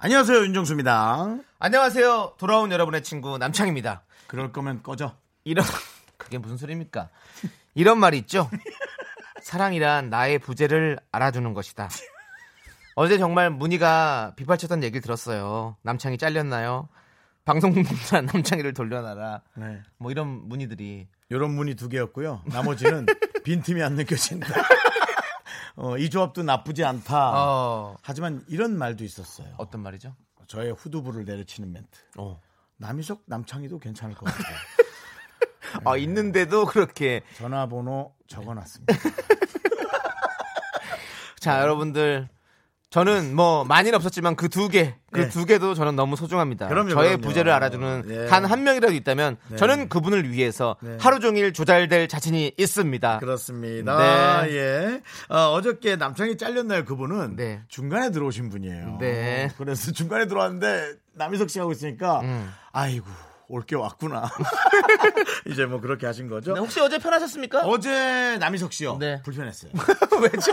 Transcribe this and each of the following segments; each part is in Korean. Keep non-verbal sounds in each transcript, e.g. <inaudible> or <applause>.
안녕하세요 윤정수입니다. 안녕하세요. 돌아온 여러분의 친구 남창입니다. 그럴 거면 꺼져. 이런 <laughs> 그게 무슨 소리입니까? 이런 말이 있죠. 사랑이란 나의 부재를 알아주는 것이다. 어제 정말 문희가 비판쳤던 얘기를 들었어요. 남창이 잘렸나요? 방송국장 남창이를 돌려놔라. 네. 뭐 이런 문의들이 이런 문이 두 개였고요. 나머지는 <laughs> 빈틈이 안 느껴진다. 어, 이 조합도 나쁘지 않다. 어, 하지만 이런 말도 있었어요. 어떤 말이죠? 저의 후두부를 내려치는 멘트. 어. 남희석 남창희도 괜찮을 것 같아요. <laughs> 아 있는데도 그렇게 전화번호 적어놨습니다. <laughs> 자 여러분들 저는 뭐 많이는 없었지만 그 두 개, 그 네. 두 개도 저는 너무 소중합니다. 그럼요, 저의 그럼요. 부재를 알아주는 예. 단한 명이라도 있다면 네. 저는 그분을 위해서 네. 하루 종일 조잘될 자신이 있습니다. 그렇습니다. 네. 예. 어, 저께 남창이 잘렸나요? 그분은 네. 중간에 들어오신 분이에요. 네. 그래서 중간에 들어왔는데 남희석 씨 하고 있으니까 음. 아이고 올게 왔구나. <laughs> <laughs> 이제 뭐 그렇게 하신 거죠. 네, 혹시 어제 편하셨습니까? 어제 남희석 씨요. 네. 불편했어요. <laughs> 왜죠?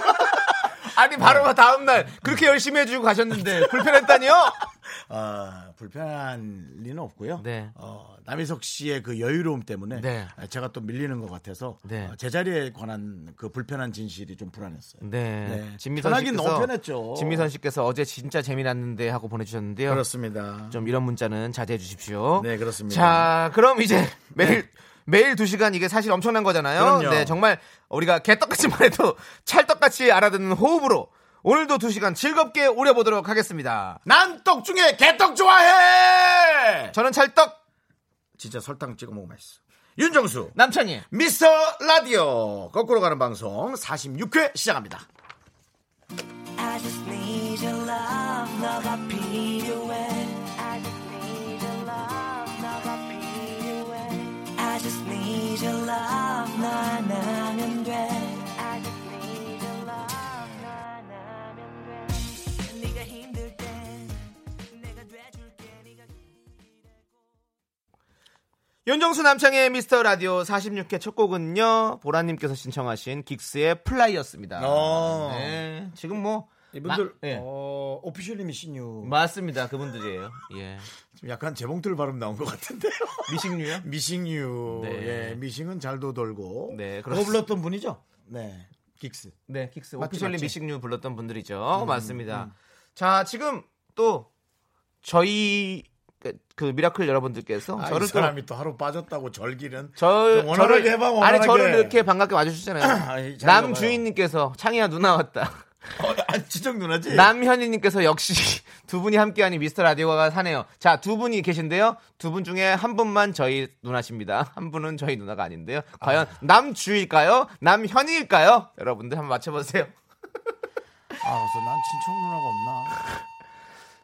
아니 바로 다음 날 그렇게 열심히 해주고 가셨는데 불편했다니요? <laughs> 아, 불편한 리는 없고요. 네. 어, 남희석 씨의 그 여유로움 때문에 네. 제가 또 밀리는 것 같아서 네. 어, 제 자리에 관한 그 불편한 진실이 좀 불안했어요. 네. 네. 진미선 편하긴 씨께서 너무 편했죠. 진미선 씨께서 어제 진짜 재미났는데 하고 보내주셨는데요. 그렇습니다. 좀 이런 문자는 자제해 주십시오. 네, 그렇습니다. 자, 그럼 이제 매일 매일 두 시간 이게 사실 엄청난 거잖아요. 그럼요. 네, 정말 우리가 개떡같이만 해도 <laughs> 찰떡같이 알아듣는 호흡으로 오늘도 두 시간 즐겁게 우려보도록 하겠습니다. 난 떡 중에 개떡 좋아해! 저는 찰떡 진짜 설탕 찍어 먹으면 맛있어. 윤정수, 남창희. 미스터 라디오. 거꾸로 가는 방송 46회 시작합니다. I just need your love, 너가 필요 need your love, 너 하나면 돼. I just need your love, 너 하나면 돼. 네가 힘들 때 내가 돼줄게, 네가 윤정수 남창희의 미스터 라디오 46회 첫 곡은요. 보라님께서 신청하신 긱스의 Fly였습니다. 어. 네, 지금 뭐 이분들, 나- 예. 어, officially missing you. 맞습니다. 그분들이에요. 예. <laughs> 좀 약간 재봉틀 발음 나온 것 같은데요. 미식류요? Missing you. <laughs> 네. 예, 미싱은 잘도 돌고. 네, 그거. 불렀던 분이죠? 네. 긱스. 네, 긱스 맞지, officially 맞지? Missing you 불렀던 분들이죠. 맞습니다. 자, 지금 또 저희 그, 그 미라클 여러분들께서 아, 저를 이 사람이 또 하루 빠졌다고 절기는. 원활하게 저를 해봐, 아니. 저를 이렇게 반갑게 <laughs> 잘 남. 주인님께서 창희야 누나 왔다. 어, 아, 지적 누나지? 남현희님께서 역시 <laughs> 두 분이 함께하니 미스터 라디오가 사네요. 자, 두 분이 계신데요. 두 분 중에 한 분만 저희 누나십니다. 한 분은 저희 누나가 아닌데요. 과연 남주일까요? 남현희일까요? 여러분들 한번 맞춰보세요. 아, 그래서 난 친척 누나가 없나?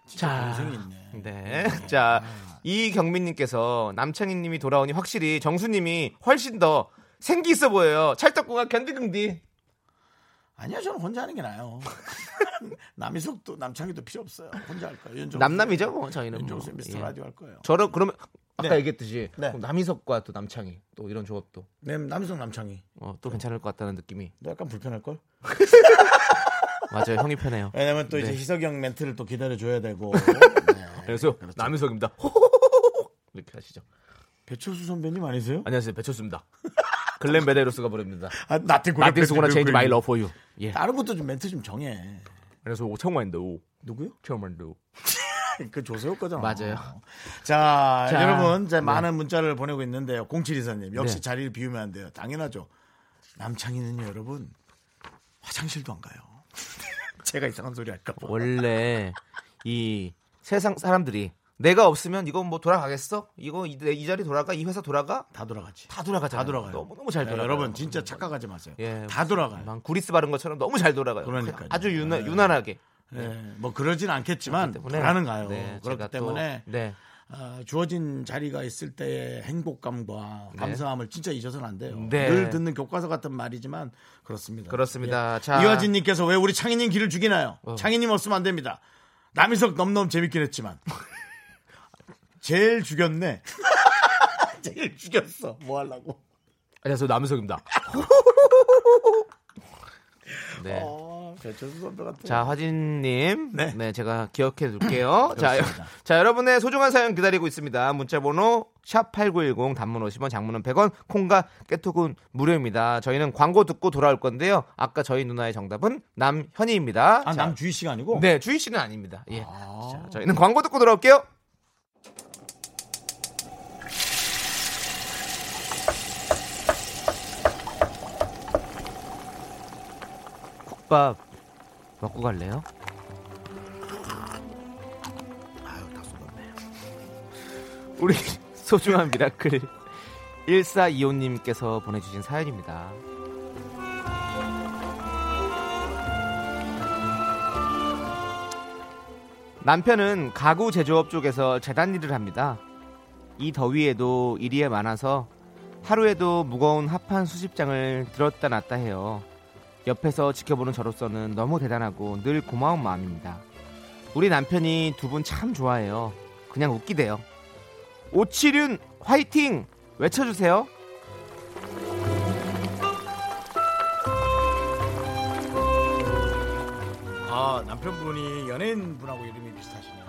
진짜 자, 동생이 있네. 네. 자, 이경민님께서 남창희님이 돌아오니 확실히 정수님이 훨씬 더 생기 있어 보여요. 찰떡궁합 견디긍디. 아니야, 저는 혼자 하는 게 나아요. <laughs> 남희석도 남창희도 필요 없어요. 혼자 할 거예요. 윤정수. 남남이죠, 뭐 저희는. 뭐. 윤정수 미스터 예. 라디오 할 거예요. 저를 그러면 아까 네. 얘기했듯이 네. 남희석과 또 남창희 또 이런 조합도 네, 남희석 남창희. 어, 또 괜찮을 것 같다는 느낌이 너 약간 불편할 걸? <laughs> 맞아요 형이 편해요. 왜냐면 또 이제 네. 희석이 형 멘트를 또 기다려 줘야 되고. <laughs> 네. 그래서 남희석입니다. 이렇게 하시죠. 배철수 선배님 아니세요? 안녕하세요 배철수입니다. 글렌 메데이로스가 부릅니다. 아, 나한테 Nothing's gonna change my love for you. 예. 다른 것도 좀 멘트 좀 정해. 그래서 청만도 누구요? 청만도 <laughs> 그 조세호 거잖아. 맞아요. 자, 자, 여러분, 이제 네. 많은 문자를 보내고 있는데요. 0724님, 역시 네. 자리를 비우면 안 돼요. 당연하죠. 남창희는요, 여러분, 화장실도 안 가요. <laughs> 제가 이상한 소리 할까 봐. 원래 이 세상 사람들이 내가 없으면 이거 뭐 돌아가겠어? 이거 이, 이 자리 돌아가? 이 회사 돌아가? 다 돌아가지. 다 돌아가잖아요. 다 돌아가요. 너무 너무 잘 네, 돌아가요. 여러분, 진짜 착각하지 마세요. 예, 다 돌아가요. 막 구리스 바른 것처럼 너무 잘 돌아가요. 그러니까요. 아주 유난, 네. 유난하게. 예, 뭐 그러진 않겠지만 불가능해요. 네, 그렇기 때문에 네. 어, 주어진 자리가 있을 때의 행복감과 감사함을 진짜 잊어서는 안 돼요. 네. 늘 듣는 교과서 같은 말이지만 그렇습니다. 그렇습니다. 예. 자. 이화진님께서 왜 우리 창희님 길을 죽이나요? 창희님 없으면 안 됩니다. 남희석 넘넘 재밌긴 했지만 <laughs> 제일 죽였네. <laughs> 제일 죽였어. 뭐 하려고? 안녕하세요 남석입니다. <laughs> 네. 어. 자, 화진님. 네. 네. 제가 기억해 둘게요. 자, 그렇습니다. <laughs> 자, 여러분의 소중한 사연 기다리고 있습니다. 문자번호 샵8910 단문 50원, 장문은 100원, 콩과 깨톡은 무료입니다. 저희는 광고 듣고 돌아올 건데요. 아까 저희 누나의 정답은 남현희입니다. 아, 자, 남주희 씨가 아니고? 네, 주희 씨는 아닙니다. 예. 자, 저희는 광고 듣고 돌아올게요. 국밥 먹고 갈래요? 아유, 다 쏟았네. 우리 <laughs> 소중한 미라클 1425님께서 보내주신 사연입니다. 남편은 가구 제조업 쪽에서 재단 일을 합니다. 이 더위에도 일이 많아서 하루에도 무거운 합판 수십 장을 들었다 놨다 해요. 옆에서 지켜보는 저로서는 너무 대단하고 늘 고마운 마음입니다. 우리 남편이 두 분 참 좋아해요. 그냥 웃기대요. 오칠윤 화이팅 외쳐주세요. 아, 남편분이 연예인 분하고 이름이 비슷하시네요.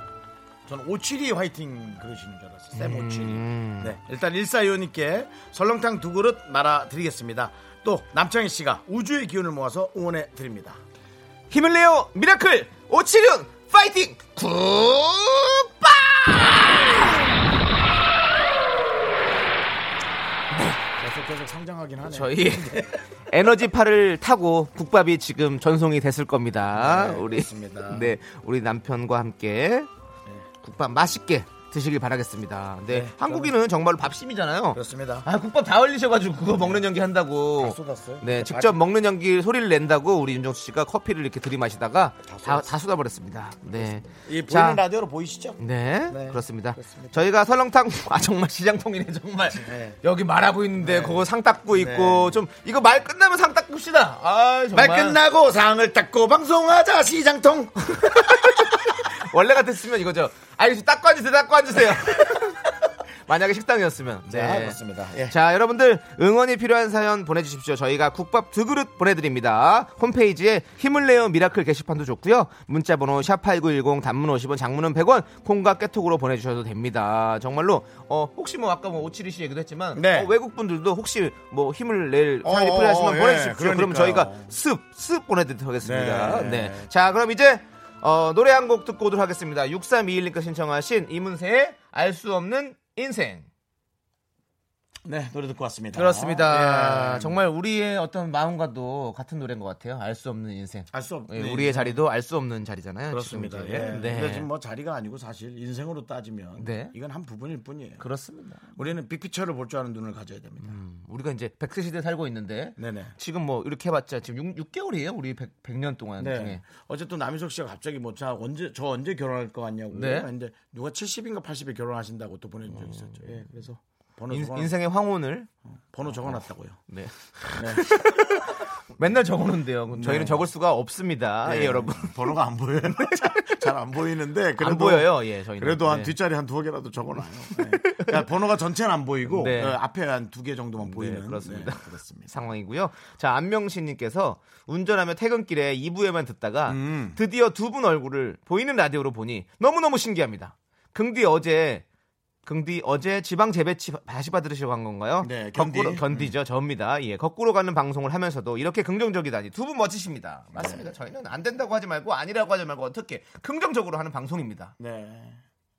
저는 오칠이 화이팅 그러시는 줄 알았어요. 쌤 오칠이. 음. 네, 일단 일사위원님께 설렁탕 두 그릇 말아 드리겠습니다. 또 남창희 씨가 우주의 기운을 모아서 응원해 드립니다. 힘을 내요 미라클 오칠윤 파이팅 국밥 계속 계속 성장하긴 하네요. 저희 에너지파를 타고 국밥이 지금 전송이 됐을 겁니다. 네, 우리 그렇습니다. <laughs> 네 우리 남편과 함께 국밥 맛있게 드시길 바라겠습니다. 네, 네, 한국인은 정말로 밥심이잖아요. 그렇습니다. 아 국밥 다 흘리셔가지고 그거 먹는 연기 한다고. 다 쏟았어요. 네, 직접 먹는 연기 소리를 낸다고 우리 윤정수 씨가 커피를 이렇게 들이마시다가 다, 다 쏟아버렸습니다. 네. 이 보이는 자. 라디오로 보이시죠? 네, 네, 그렇습니다. 그렇습니다. 저희가 설렁탕 <laughs> 아 정말 시장통이네 정말 네. 여기 말하고 있는데 네. 그거 상 닦고 있고 좀 이거 말 끝나면 상 닦읍시다. 아 정말 말 끝나고 상을 닦고 방송하자 시장통. <laughs> 원래 같았으면 이거죠. 아니 닦고 앉으세요, 닦고 앉으세요. <laughs> 만약에 식당이었으면. 네. 자, 그렇습니다. 예. 자, 여러분들 응원이 필요한 사연 보내주십시오. 저희가 국밥 두 그릇 보내드립니다. 홈페이지에 힘을 내요 미라클 게시판도 좋고요. 문자번호 샵8910 단문 50원, 장문은 100원, 콩과 깨톡으로 보내주셔도 됩니다. 정말로 어, 혹시 뭐 아까 뭐 오칠이 씨 얘기도 했지만 네. 어, 외국 분들도 혹시 뭐 힘을 낼 어, 사연이 어, 필요하시면 어, 보내주십시오. 예, 그럼. 저희가 습, 습 보내드리도록 하겠습니다. 네. 네. 자, 그럼 이제 어, 노래 한 곡 듣고 오도록 하겠습니다. 6321님께 신청하신 이문세의 알 수 없는 인생. 네, 노래 듣고 왔습니다. 그렇습니다. 예. 정말 우리의 어떤 마음과도 같은 노래인 것 같아요. 알 수 없는 인생. 알 수 없. 예, 우리의 자리도 알 수 없는 자리잖아요. 그렇습니다. 예. 이제. 네. 근데 지금 뭐 자리가 아니고 사실 인생으로 따지면 네. 이건 한 부분일 뿐이에요. 그렇습니다. 우리는 빅피처를 볼 줄 아는 눈을 가져야 됩니다. 음, 우리가 이제 100세 시대에 살고 있는데 네네. 지금 뭐 이렇게 해봤자 지금 6, 개월이에요 우리 100, 년 동안 네. 중에. 어쨌든 남희석 씨가 갑자기 뭐 자 언제 저 언제 결혼할 것 같냐고. 네. 근데 누가 70인가 80에 결혼하신다고 또 보내준 적 있었죠. 예. 그래서 번호 인, 적어 인생의 황혼을 번호 적어놨다고요. 네. 네. <laughs> 맨날 적어놓는데요. 저희는 네. 적을 수가 없습니다. 예, 예, 여러분. 번호가 안 보여요. <laughs> 잘 안 보이는데 그래도 안 보여요. 예, 저희는. 그래도 한 네. 뒷자리 한 두어 개라도 적어놔요. 네. 그러니까 번호가 전체는 안 보이고 네. 어, 앞에 한 두 개 정도만 보이는 그렇습니다. 네, 그렇습니다. 상황이고요. 자, 안명신님께서 운전하며 퇴근길에 2부에만 듣다가 음. 드디어 두 분 얼굴을 보이는 라디오로 보니 너무 너무 신기합니다. 긍디 어제 긍디 어제 지방 재배치 다시 받으시고 한 건가요? 네, 견디. 거꾸로 견디죠. 저입니다. 예, 거꾸로 가는 방송을 하면서도 이렇게 긍정적이다니 두 분 멋지십니다. 맞습니다. 네. 저희는 안 된다고 하지 말고 아니라고 하지 말고 어떻게 긍정적으로 하는 방송입니다. 네.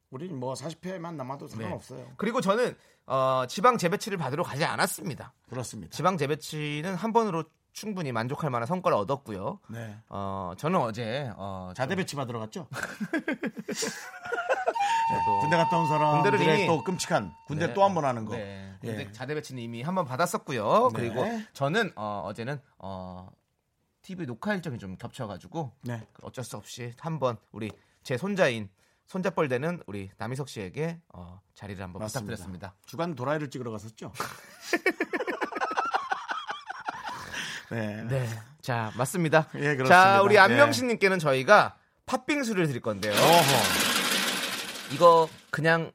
우리는 뭐 40회만 남아도 상관없어요. 그리고 저는 어, 지방 재배치를 받으러 가지 않았습니다. 그렇습니다. 지방 재배치는 한 번으로 충분히 만족할 만한 성과를 얻었고요. 네. 어, 저는 어제 어, 자대 배치 받으러 갔죠? <laughs> 저도 군대 갔다 온 군대를 사람들의 이미- 또 끔찍한 군대 네. 또한 번 하는 거. 네. 예. 근데 자대 배치는 이미 한 번 받았었고요. 네. 그리고 저는 어, 어제는 어, TV 녹화 일정이 좀 겹쳐가지고 네. 어쩔 수 없이 한번 우리 제 손자인 손자뻘 되는 우리 남희석 씨에게 어, 자리를 한번 맞습니다. 부탁드렸습니다. 주간 도라이를 찍으러 갔었죠. <laughs> 네. 네, 자 맞습니다. 예, 그렇습니다. 자 우리 예. 안명신님께는 저희가 팥빙수를 드릴 건데요. 어허. 이거 그냥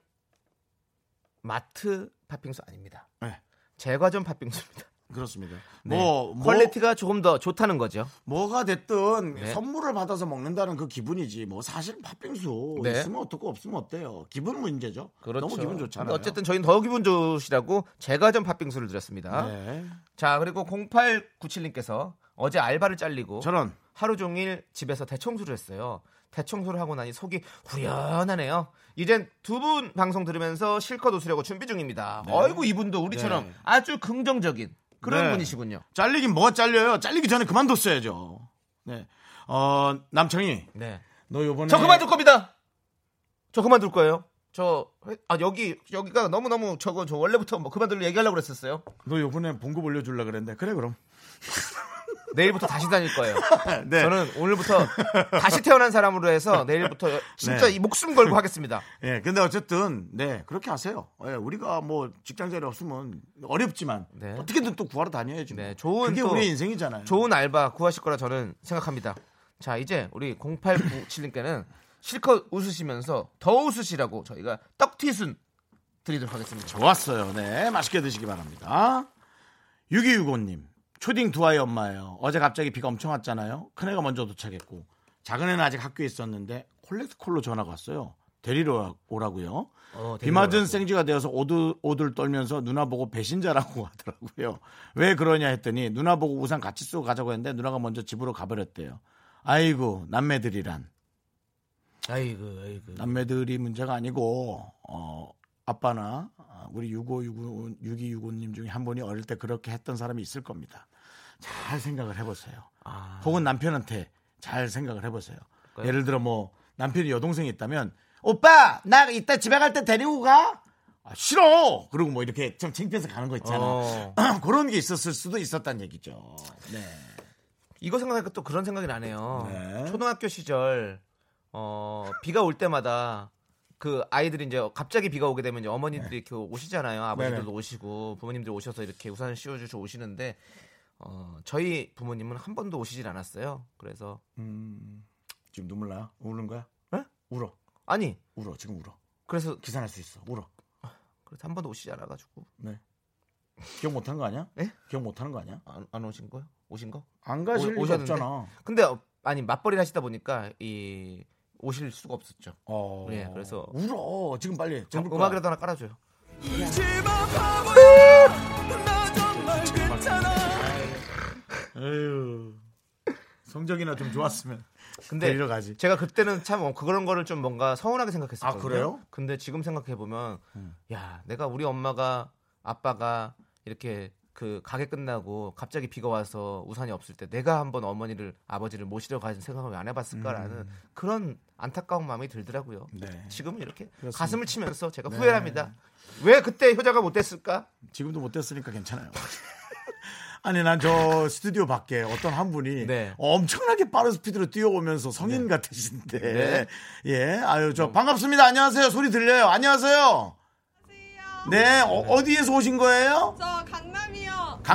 마트 팥빙수 아닙니다. 네. 제과점 팥빙수입니다. 그렇습니다. 네. 뭐, 뭐 quality가 조금 더 좋다는 거죠. 뭐가 됐든 네. 선물을 받아서 먹는다는 그 기분이지. 뭐 사실 팥빙수 네. 있으면 어떻고 없으면 어때요? 기분 문제죠. 그렇죠. 너무 기분 좋잖아요. 어쨌든 저희는 더 기분 좋으시라고 제과점 팥빙수를 드렸습니다. 네. 자 그리고 0897님께서 어제 알바를 잘리고 저는 하루 종일 집에서 대청소를 했어요. 대청소를 하고 나니 속이 후련하네요. 이젠 두 분 방송 들으면서 실컷 웃으려고 준비 중입니다. 네. 아이고 이분도 우리처럼 네. 아주 긍정적인 그런 네. 분이시군요. 잘리긴 뭐가 잘려요? 잘리기 전에 그만뒀어야죠. 네. 어, 남창희, 네. 너 요번에 저 그만둘 겁니다. 저 그만둘 거예요. 저 아 여기 여기가 너무 너무 저거 저 원래부터 뭐 그만둘 얘기하려고 그랬었어요. 너 요번에 봉급 올려 줄라 그랬는데 그래 그럼. <laughs> 내일부터 다시 다닐 거예요. <laughs> 네. 저는 오늘부터 다시 태어난 사람으로 해서 내일부터 진짜 네. 이 목숨 걸고 하겠습니다. 예, 근데 어쨌든 네 그렇게 하세요. 예, 우리가 뭐 직장 자리 없으면 어렵지만 네. 어떻게든 또 구하러 다녀야지. 뭐. 네, 좋은 그게 또 우리 인생이잖아요. 좋은 알바 구하실 거라 저는 생각합니다. 자, 이제 우리 0897님께는 실컷 웃으시면서 더 웃으시라고 저희가 떡튀순 드리도록 하겠습니다. 좋았어요. 네, 맛있게 드시기 바랍니다. 6265님, 초딩 두 아이 엄마예요. 어제 갑자기 비가 엄청 왔잖아요. 큰애가 먼저 도착했고, 작은애는 아직 학교에 있었는데 콜렉트콜로 전화가 왔어요. 데리러 오라고요. 어, 비 맞은 생쥐가 되어서 오들, 오들 떨면서 누나 보고 배신자라고 <laughs> 하더라고요. 왜 그러냐 했더니 누나 보고 우산 같이 쓰고 가자고 했는데 누나가 먼저 집으로 가버렸대요. 아이고 남매들이란 아이고, 아이고. 남매들이 문제가 아니고 어 아빠나 아, 우리 6565 6265님 중에 한 분이 어릴 때 그렇게 했던 사람이 있을 겁니다. 잘 생각을 해보세요. 아, 혹은 남편한테 잘 생각을 해보세요. 그래요? 예를 들어 뭐 남편이 여동생이 있다면 오빠 나 이따 집에 갈 때 데리고 가. 아, 싫어. 그리고 뭐 이렇게 좀 창피해서 가는 거 있잖아. 어. <clears throat> 그런 게 있었을 수도 있었단 얘기죠. 네. 이거 생각하니까 또 그런 생각이 나네요. 네. 초등학교 시절 어, 비가 올 때마다 그 아이들이 이제 갑자기 비가 오게 되면 이제 어머니들이 이렇게 오시잖아요. 아버지들도 네네. 오시고 부모님들 오셔서 이렇게 우산을 씌워주시고 오시는데 어, 저희 부모님은 한 번도 오시질 않았어요. 그래서 음, 지금 눈물 나? 우는 거야? 네? 울어. 아니 울어. 지금 울어. 그래서 기사날 수 있어. 울어. 그래서 한 번도 오시지 않아가지고 네. 기억 못한 거 아니야? 네? 기억 못하는 거 아니야? 안, 안 오신 거요? 오신 거? 안 가실 오- 리가 오셨는데? 없잖아. 근데 어, 아니 맞벌이를 하시다 보니까 이 오실 수가 없었죠. 어. 예, 그래서- 울어. 지금 빨리. 거야. 음악이라도 하나 깔아줘요. 에휴. 성적이나 좀 좋았으면 근데 가지. 제가 그때는 참 그런 거를 좀 뭔가 서운하게 생각했었거든요. 아, 그래요? 근데 지금 생각해 보면 음. 야, 내가 우리 엄마가 아빠가 이렇게 그 가게 끝나고 갑자기 비가 와서 우산이 없을 때 내가 한번 어머니를 아버지를 모시러 가는 생각을 왜 안 해봤을까라는 그런 안타까운 마음이 들더라고요. 음. 네. 지금은 이렇게 그렇습니다. 가슴을 치면서 제가 네. 후회를 합니다. 왜 그때 효자가 못됐을까? 지금도 못 됐으니까 괜찮아요. <laughs> 아니 난 저 스튜디오 밖에 어떤 한 분이 네. 엄청나게 빠른 스피드로 뛰어오면서 성인 같으신데 네. <laughs> 예 아유 저 반갑습니다 안녕하세요 소리 들려요 안녕하세요 네 어, 디에서 오신 거예요 저 강남이요.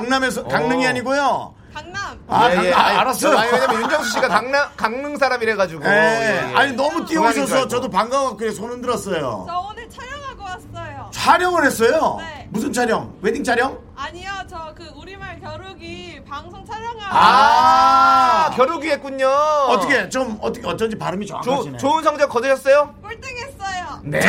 강남에서 강릉이 어. 아니고요 강남. 아, 예, 강- 예. 아, 아니, 알았어요. 저, 아니, 왜냐면 윤정수 씨가 강남 강릉 사람이래 가지고. 예, 아니 너무 중앙인 줄 뛰어오셔서. 저도 반가워갖고 손 흔들었어요 저 오늘 촬영하고 왔어요. 촬영을 했어요 네. 무슨 촬영 웨딩 촬영 아니요, 저 그 우리말 겨루기 방송 촬영하고. 아, 아. 겨루기 했군요. 어떻게 좀 어떻게 어쩐지 발음이 조, 정확하시네 좋은 성적 거두셨어요? 꼴등했어요. 네.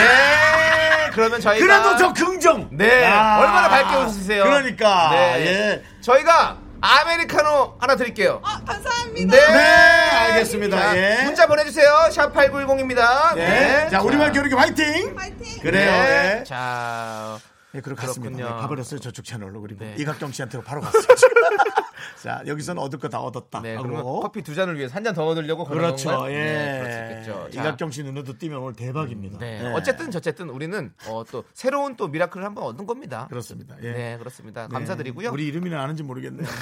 그러면 저희가 그래도 저 긍정. 네. 아, 얼마나 밝게 웃으세요. 그러니까. 네. 예. 저희가 아메리카노 하나 드릴게요. 아, 감사합니다. 네. 네, 알겠습니다. 자, 예. 문자 보내주세요. 샵 8910입니다. 네. 자, 우리말 교육이 화이팅! 파이팅. 그래요. 네. 예. 자, 네, 그렇습니다. 네, 가버렸어요. 저쪽 채널로. 그리고 네. 이각경 씨한테로 바로 갔어요. <laughs> 자, 여기서는 얻을 거 다 얻었다. 네. 그러면 커피 두 잔을 위해서 한 잔 더 얻으려고 그렇죠. 건가요? 예. 네, 있겠죠. 자, 이각경 씨 눈에도 띄면 오늘 대박입니다. 네. 예. 어쨌든 저쨌든 우리는 어, 또 새로운 또 미라클을 한번 얻은 겁니다. 그렇습니다. 예. 네, 그렇습니다. 네. 감사드리고요. 우리 이름이나 아는지 모르겠네요. <laughs>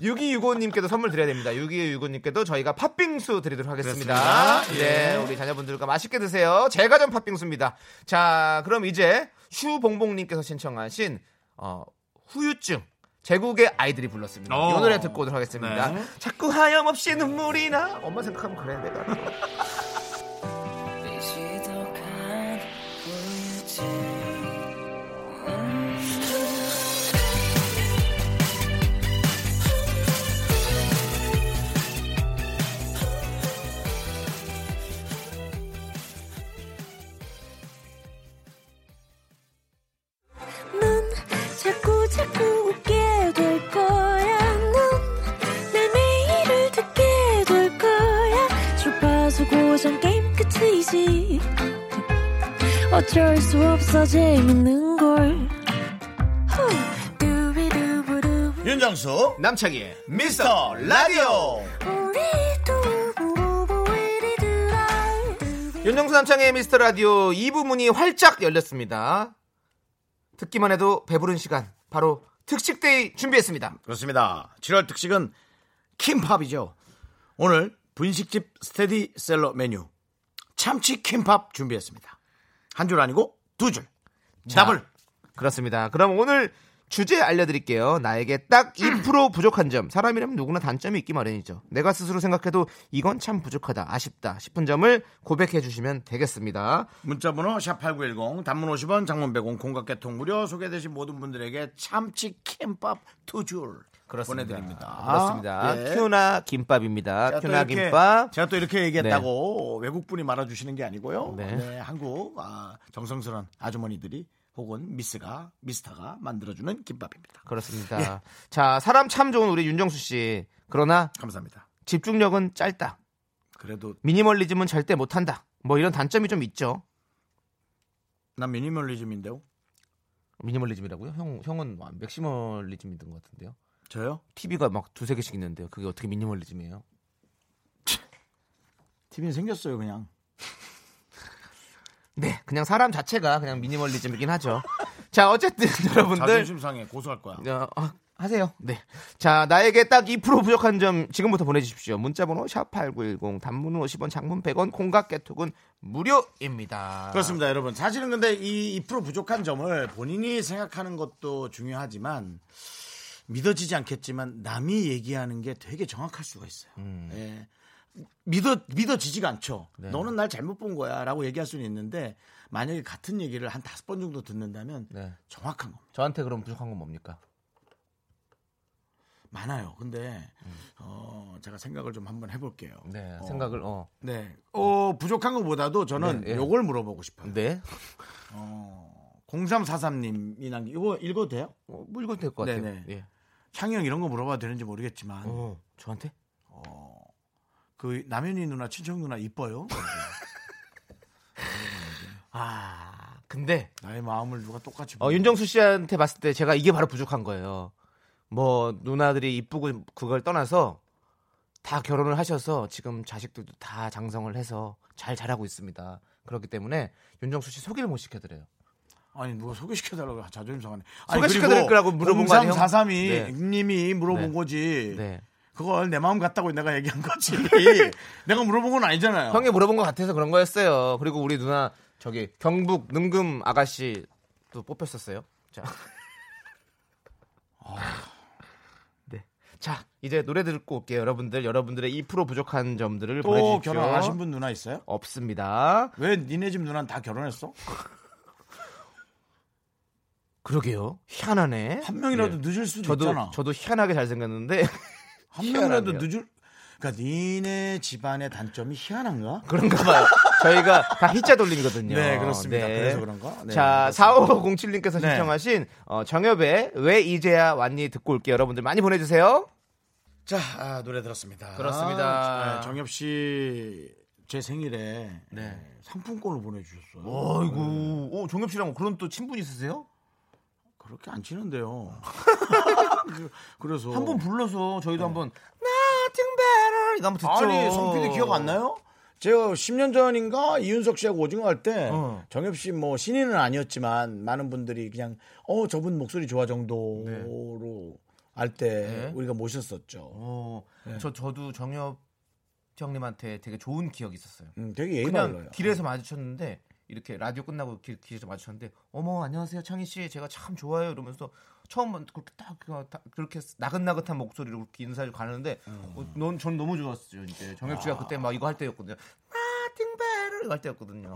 6265님께도 선물 드려야 됩니다. 6265님께도 저희가 팥빙수 드리도록 하겠습니다. 네, 예. 우리 자녀분들과 맛있게 드세요. 제가 전 팥빙수입니다. 자, 그럼 이제 슈봉봉님께서 신청하신 어, 후유증. 제국의 아이들이 불렀습니다. 어. 이 노래 듣고 오도록 하겠습니다. 네. 자꾸 하염없이 눈물이 나. 엄마 생각하면 그래 내가. 수 없어 재밌는 걸. 윤정수 남창희의 미스터 라디오 윤정수 남창의 미스터 라디오 2부 문이 활짝 열렸습니다. 듣기만 해도 배부른 시간 바로 특식데이 준비했습니다. 그렇습니다 7월 특식은 킴팝이죠 오늘 분식집 스테디셀러 메뉴 참치 킴팝 준비했습니다 한 줄 아니고 두줄 더블 그렇습니다. 그럼 오늘 주제 알려드릴게요. 나에게 딱 2% <clears throat> 부족한 점. 사람이라면 누구나 단점이 있기 마련이죠. 내가 스스로 생각해도 이건 참 부족하다, 아쉽다 싶은 점을 고백해 주시면 되겠습니다. 문자번호 샵8910 단문 50원 장문 100원 공각개통 무료 소개되신 모든 분들에게 참치 킴밥 두 줄 보내드립니다 그렇습니다. 예. 큐나 김밥입니다. 제가 또 큐나 이렇게- 김밥. 제가 또 이렇게 얘기했다고 외국분이 말아주시는 게 아니고요. 네. 네, 한국 아, 정성스러운 아주머니들이 혹은 미스가 미스터가 만들어주는 김밥입니다. 그렇습니다. 예. 자, 사람 참 좋은 우리 윤정수 씨. 그러나 감사합니다. 집중력은 짧다. 그래도 미니멀리즘은 절대 못한다. 뭐 이런 단점이 좀 있죠. 난 미니멀리즘인데요. 미니멀리즘이라고요? 형 형은 maximalism이던 것 같은데요. 저요? TV가 막 두세 개씩 있는데요. 그게 어떻게 미니멀리즘이에요? <laughs> TV는 생겼어요 그냥. <laughs> 네, 그냥 사람 자체가 그냥 미니멀리즘이긴 하죠. 자, 어쨌든 <laughs> 여러분들 자존심 상해 고소할 거야. 어, 아, 하세요. 네. 자, 나에게 딱 2% 부족한 점 지금부터 보내주십시오. 문자번호 샵8910 단문은 50원, 장문 100원, 콩각 개톡은 무료입니다. 그렇습니다, 여러분. 사실은 근데 이 2% 부족한 점을 본인이 생각하는 것도 중요하지만 믿어지지 않겠지만 남이 얘기하는 게 되게 정확할 수가 있어요. 음. 예. 믿어 믿어지지가 않죠. 네. 너는 날 잘못 본 거야라고 얘기할 수는 있는데 만약에 같은 얘기를 한 다섯 번 정도 듣는다면 네. 정확한 겁니다. 저한테 그럼 부족한 건 뭡니까? 많아요. 근데 어, 제가 생각을 좀 한번 해볼게요. 음. 네, 어, 생각을 어. 네. 어, 부족한 것보다도 저는 네, 예. 요걸 물어보고 싶어요. 네. 어, 0343님이 난 이거 읽어도 돼요? 어, 뭐 읽어도 될 것 같아요. 네네. 예. 창희 형 이런 거 물어봐도 되는지 모르겠지만 어, 저한테? 그 남현이 누나 친척 누나 이뻐요? 아, 근데 나의 마음을 누가 똑같이 어, 보는 윤정수 씨한테 봤을 때 제가 이게 바로 부족한 거예요. 뭐 누나들이 이쁘고 그걸 떠나서 다 결혼을 하셔서 지금 자식들도 다 장성을 해서 잘 자라고 있습니다. 그렇기 때문에 윤정수 씨 소개를 못 시켜드려요. 아니 누가 소개시켜달라고 자존심 상하네. 소개시켜드릴 거라고 물어본 거 아니에요? 0343이 네. 님이 물어본 네. 거지. 네. 그걸 내 마음 같다고 내가 얘기한 거지. <laughs> <laughs> 내가 물어본 건 아니잖아요. 형이 물어본 것 같아서 그런 거였어요. 그리고 우리 누나 저기 경북 능금 아가씨 또 뽑혔었어요. 자. <laughs> 네. 자, 이제 노래 듣고 올게요. 여러분들, 여러분들의 2% 부족한 점들을 또 보내주십시오. 결혼 안 하신 분 누나 있어요? 없습니다. 왜 니네 집 누나는 다 결혼했어? 그러게요. 희한하네. 한 명이라도 예. 늦을 수도 저도 있잖아. 저도 희한하게 잘생겼는데 한 명이라도. <laughs> 늦을. 그러니까 니네 집안의 단점이 희한한가? 그런가 봐요. 저희가 다 희자 돌림이거든요. 네, 그렇습니다. 그래서 그런가? 네, 자, 그렇습니다. 4507님께서 네. 신청하신 어, 정엽의 왜 이제야 왔니 듣고 올게요. 여러분들 많이 보내주세요. 자 아, 노래 들었습니다. 그렇습니다. 네, 정엽 씨 제 생일에 네. 상품권을 보내주셨어요. 어이구, 오, 정엽 씨랑 그런 또 친분 있으세요? 그렇게 안 치는데요. 그- <laughs> 그래서 한 번 불러서 저희도 한번 Nothing better 이거 한번 듣죠. 아니 성PD 기억 안 나요? 제가 10년 전인가 이윤석 씨하고 오징어 할때 어. 정엽 씨 뭐 신인은 아니었지만 많은 분들이 그냥 어 저분 목소리 좋아 정도로 할때 네. 우리가 모셨었죠. 어, 네. 저 저도 정엽 형님한테 되게 좋은 기억이 있었어요. 음, 되게 예의 그냥. 길에서 마주쳤는데 이렇게 라디오 끝나고 길, 길에서 마주쳤는데 어머 안녕하세요 창희 씨. 제가 참 좋아요. 이러면서 처음 그렇게 딱 그- 딱 그렇게 나긋나긋한 목소리로 그렇게 인사를 가는데 어, 넌, 전 너무 좋았어요. 이제 정엽 씨가 그때 막 이거 할 때였거든요. 마팅베를 이거 할 때였거든요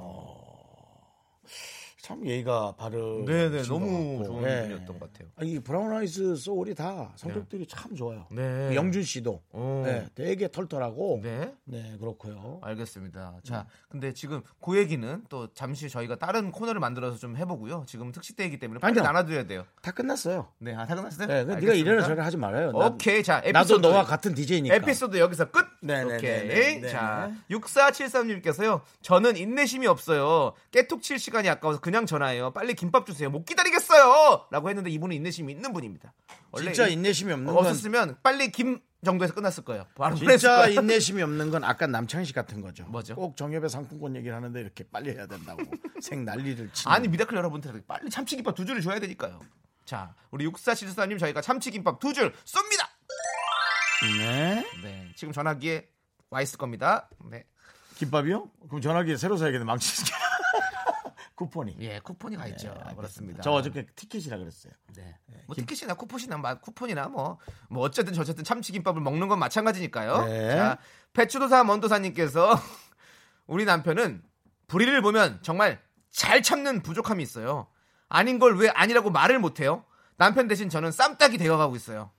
참 예의가 바른 네네 너무. 좋은 예. 분이었던 것 같아요 아, 이 브라운 아이드 소울이 다 성격들이 참 좋아요. 네 영준 씨도 어. 네, 되게 털털하고 네 네, 그렇고요. 알겠습니다. 자, 근데 지금 그 얘기는 또 잠시 저희가 다른 코너를 만들어서 좀 해보고요. 지금 특식 때이기 때문에 빨리 아니요. 나눠드려야 돼요. 다 끝났어요. 네, 아, 다 끝났어요? 네, 네가. 이래라 저래라 하지 말아요. 난- 오케이, 자, 에피소드. 나도 너와 같은 DJ니까. 에피소드 여기서 끝. 네, 네, 오케이. 네, 네, 네. 자, 6473님께서요. 저는 인내심이 없어요. 깨톡 칠 시간이 아까워서 그냥 전화해요. 빨리 김밥 주세요. 못 기다리겠어요. 라고 했는데 이분은 인내심이 있는 분입니다. 원래 진짜 이- 인내심이 없는 건 없었으면 빨리 김 정도에서 끝났을 거예요. 바로 진짜 거예요. 인내심이 없는 건 아까 남창희 씨 같은 거죠. 뭐죠? 꼭 정엽의 상품권 얘기를 하는데 이렇게 빨리 해야 된다고 <laughs> 생 난리를 치는. 아니 미라클 여러분들 빨리 참치김밥 두 줄을 줘야 되니까요. 자, 우리 6474님 저희가 참치김밥 두 줄 쏩니다. 네. 네, 지금 전화기에 와 있을 겁니다. 네, 김밥이요? 그럼 전화기 새로 사야겠네 망치게. 쿠폰이. 예, 쿠폰이 가 있죠. 알겠습니다. 그렇습니다. 저 어저께 티켓이라 그랬어요. 네. 뭐 티켓이나 쿠폰이나 마- 쿠폰이나 뭐, 뭐 어쨌든 저쨌든 참치김밥을 먹는 건 마찬가지니까요. 네. 자, 배추도사 먼도사님께서 <laughs> 우리 남편은 불의를 보면 정말 잘 참는 부족함이 있어요. 아닌 걸 왜 아니라고 말을 못해요? 남편 대신 저는 쌈딱이 되어가고 있어요.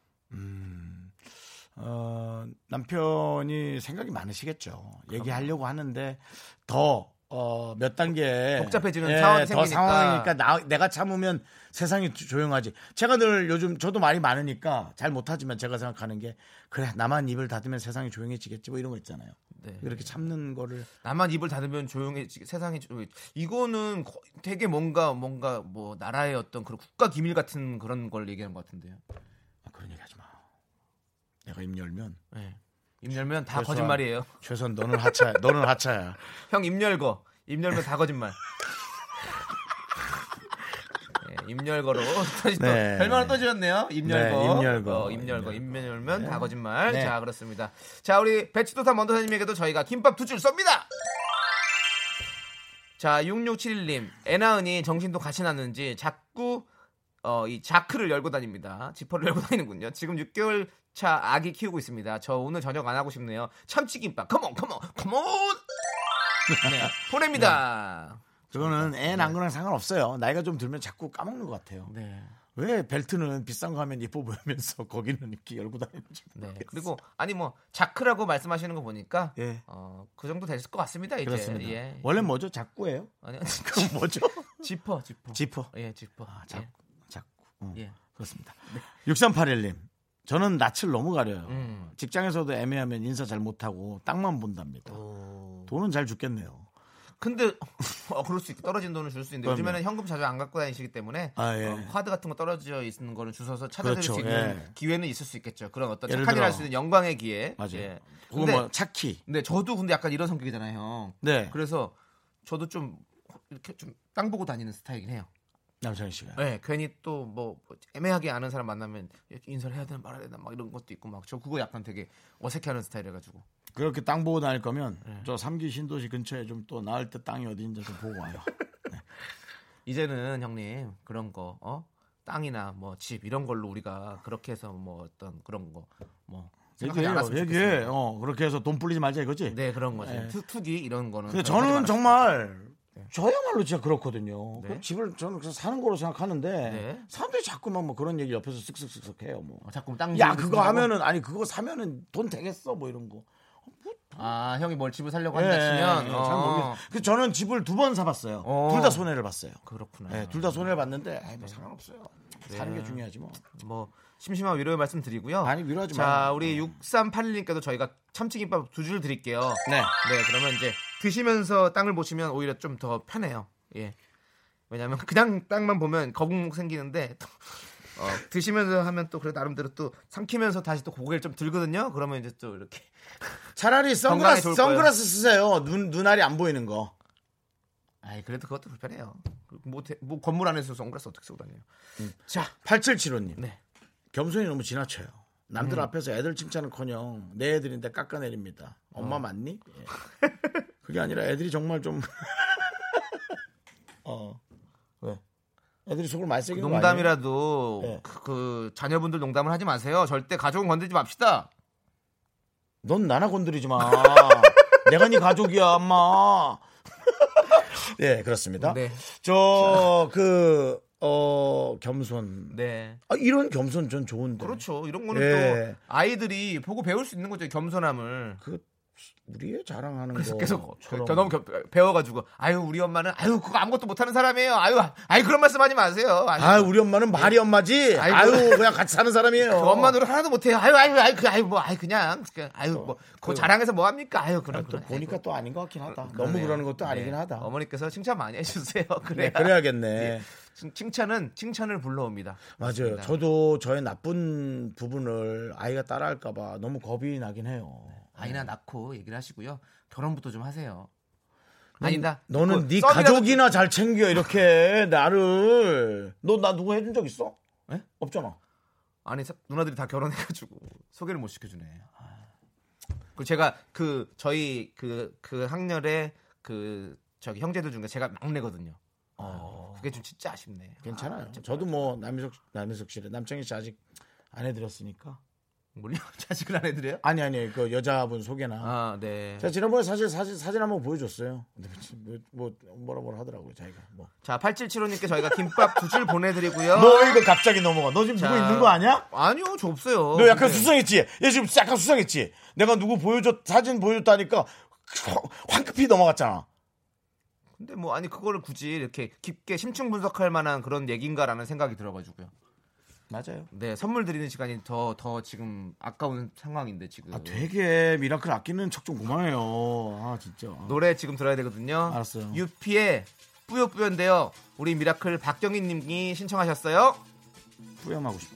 어, 남편이 생각이 많으시겠죠. 얘기하려고 하는데 더 어, 몇 단계 복잡해지는 상황이 더 생기니까. 상황이니까 나, 내가 참으면 세상이 조- 조용하지. 제가 늘 요즘 저도 말이 많으니까 잘 못하지만 제가 생각하는 게 그래 나만 입을 닫으면 세상이 조용해지겠지 뭐 이런 거 있잖아요. 네. 이렇게 참는 거를 나만 입을 닫으면 조용해지 세상이 조용 이거는 거- 되게 뭔가 뭔가 뭐 나라의 어떤 그런 국가 기밀 같은 그런 걸 얘기하는 것 같은데요. 아, 그런 얘기 하지 마. 내가 입 열면 네. 입 열면 다 최소한- 거짓말이에요. 최선 너는 하차야. 너는 하차야. <laughs> 형 입 열고 입 열면 다 거짓말. 네, 입 열거로 <laughs> 네. 별말은 또 지었네요. 입 네, 열고, 입 열고. 어, 입 열고, 입 열면 다 거짓말. 네. 자 그렇습니다. 자 우리 배치도사 먼도사님에게도 저희가 김밥 두 줄 쏩니다. 자 6671님 애나은이 정신도 같이 났는지 자꾸 어, 이 자크를 열고 다닙니다. 지퍼를 <laughs> 열고 다니는군요. 지금 6개월 차 아기 키우고 있습니다. 저 오늘 저녁 안 하고 싶네요. 참치김밥. 컴온, 컴온, 컴온. 네, 보냅니다. 그거는 애 낳은 거랑 상관없어요. 나이가 좀 들면 자꾸 까먹는 것 같아요. 네. 왜 벨트는 비싼 거 하면 예뻐 보이면서 <laughs> 거기는 이렇게 열고 다니는지 네. 모르겠어요. 그리고 아니 뭐 자크라고 말씀하시는 거 보니까 예. 어, 그 정도 됐을 것 같습니다. 이제. 그렇습니다. 예. 원래 뭐죠? 작구예요? 아니요. <laughs> 그건 뭐죠? 지퍼, 지퍼. 지퍼. 예, 지퍼. 아, 작구. 작 구. 어, 예. 예. 그렇습니다. 6381님. 저는 낯을 너무 가려요. 음. 직장에서도 애매하면 인사 잘 못하고 땅만 본답니다. 오. 돈은 잘 죽겠네요. 근데 <laughs> 어, 그럴 수 있고 떨어진 돈을 줄 수 있는데 그럼요. 요즘에는 현금 자주 안 갖고 다니시기 때문에 아, 예. 어, 카드 같은 거 떨어져 있는 거를 주워서 찾아드릴 그렇죠, 수 있는 예. 기회는 있을 수 있겠죠. 그런 어떤 착한 일을 들어. 할수 있는 영광의 기회. 맞아요. 예. 근데, 뭐 차키. 근데 저도 근데 약간 이런 성격이잖아요, 형. 네. 그래서 저도 좀 이렇게 좀 땅 보고 다니는 스타일이긴 해요. 남창희 씨가. 네, 괜히 또 뭐 애매하게 아는 사람 만나면 인사를 해야 되나 말아야 되나 막 이런 것도 있고 막 저 그거 약간 되게 어색해하는 스타일이라가지고. 그렇게 땅 보고 다닐 거면 네. 저 3기 신도시 근처에 좀 또 나을 때 땅이 어디인지 좀 보고 와요. <laughs> 이제는 형님 그런 거 어? 땅이나 뭐 집 이런 걸로 우리가 그렇게 해서 뭐 어떤 그런 거뭐 얘기해요. 얘기해. 좋겠습니다. 어, 그렇게 해서 돈 뿌리지 말자 이거지? 네 그런 거죠. 네. 투, 투기 이런 거는. 근데 저는 정말 저야말로 진짜 그렇거든요. 네. 그 집을 저는 그래서 사는 거로 생각하는데 네. 사람들이 자꾸만 뭐 그런 얘기 옆에서 쓱쓱쓱쓱 해요. 뭐. 어, 자꾸 땅. 야 지으면서 그거 쓴다고? 하면은 아니 그거 사면은 돈 되겠어 뭐 이런 거. 아 형이 뭘 집을 살려고 예, 한다 예, 치면. 예, 어. 잘 모르겠어요. 그 저는 집을 두 번 사봤어요. 어. 둘다 손해를 봤어요. 그렇구나. 네, 둘다 손해를 봤는데 에이, 뭐 상관없어요. 사는 게 중요하지 뭐. 뭐 심심한 위로의 말씀 드리고요. 아니, 위로하지 자, 마요. 우리 6381님께도 저희가 참치김밥 두 줄 드릴게요. 네. 네, 그러면 이제 드시면서 땅을 보시면 오히려 좀 더 편해요. 예. 왜냐하면 그냥 땅만 보면 거북목 생기는데 또, 어, 드시면서 하면 또 그래 나름대로 또 삼키면서 다시 또 고개를 좀 들거든요. 그러면 이제 또 이렇게 차라리 선글라스 선글라스 쓰세요. 눈 눈알이 안 보이는 거. 아이 그래도 그것도 불편해요. 뭐, 대- 뭐 건물 안에서 선글라스 어떻게 쓰고 다녀요? 자, 8775님. 네. 겸손이 너무 지나쳐요. 남들 앞에서 애들 칭찬은커녕 내 애들인데 깎아내립니다. 엄마 맞니? 예. <laughs> 그게 아니라 애들이 정말 좀 <laughs> 어. 왜? 애들이 속을 많이 아니에요? 농담이라도 네. 그, 그 자녀분들 농담을 하지 마세요. 절대 가족은 건들지 맙시다. 넌 나나 건드리지 마. <laughs> 내가 네 가족이야, 엄마. 네, <laughs> 그렇습니다. 네. 저, 그, 어, 겸손. 네. 아, 이런 겸손 전 좋은데. 그렇죠. 이런 거는 예. 또 아이들이 보고 배울 수 있는 거죠. 겸손함을. 그, 우리의 자랑하는 그래서 거. 계속 저 너무 겨- 배워가지고 아유 우리 엄마는 아유 그거 아무것도 못하는 사람이에요. 아유 아유 그런 말씀하지 마세요. 아유, 아, 우리 엄마는 말이 엄마지. 아이고. 아유, 그냥 같이 사는 사람이에요. 그 엄마 노릇 하나도 못해요. 아유 아유 아유 그 아유 뭐 아유 그냥 그, 아유 뭐 그 자랑해서 뭐 합니까? 아유 그런 또 보니까 아이고. 또 아닌 것 같긴 하다. 너무 그러네요. 그러는 것도 아니긴 네. 하다. 어머니께서 칭찬 많이 해주세요. 네, 그래 그래야겠네. 칭찬은 칭찬을 불러옵니다. 맞아요. 저도 저의 나쁜 부분을 아이가 따라할까봐 너무 겁이 나긴 해요. 아이나 낳고 얘기를 하시고요. 결혼부터 좀 하세요. 아니다. 너는 그네 가족이나 잘 챙겨 이렇게 나를 너 나 누구 해준 적 있어? 예? 없잖아. 아니 사- 누나들이 다 결혼해가지고 소개를 못 시켜주네. 아. 그 제가 그 저희 그그 학년에 그 저기 형제들 중에 제가 막내거든요. 아, 그게 좀 진짜 아쉽네. 괜찮아요. 아. 저도 뭐 남희석 남희석 씨를 남창희 씨 아직 안 해드렸으니까. 물론 <laughs> 자식을 안 해드려요? 아니 아니 그 여자분 소개나. 아 네. 제가 지난번에 사실 사진 사진 한번 보여줬어요. 근데 뭐, 뭐 뭐라 뭐라 하더라고요 자기가. 뭐. 자 8775님께 저희가 김밥 두 줄 보내드리고요. 너 이거 갑자기 넘어가. 너 지금 자, 누구 있는 거 아니야? 아니요 저 없어요. 너 약간 근데- 수상했지? 얘 지금 약간 수상했지? 내가 누구 보여줬, 사진 보여줬다니까 황급히 넘어갔잖아. 근데 뭐 아니 그거를 굳이 이렇게 깊게 심층 분석할 만한 그런 얘기인가라는 생각이 들어가지고요. 맞아요. 네 선물 드리는 시간이 더 더 지금 아까운 상황인데 지금 아, 되게 미라클 아끼는 척좀 그만해요. 아, 진짜. 노래 지금 들어야 되거든요. 알았어요. 유피의 뿌요뿌요인데요. 우리 미라클 박경희 님이 신청하셨어요. 뿌염하고 싶어.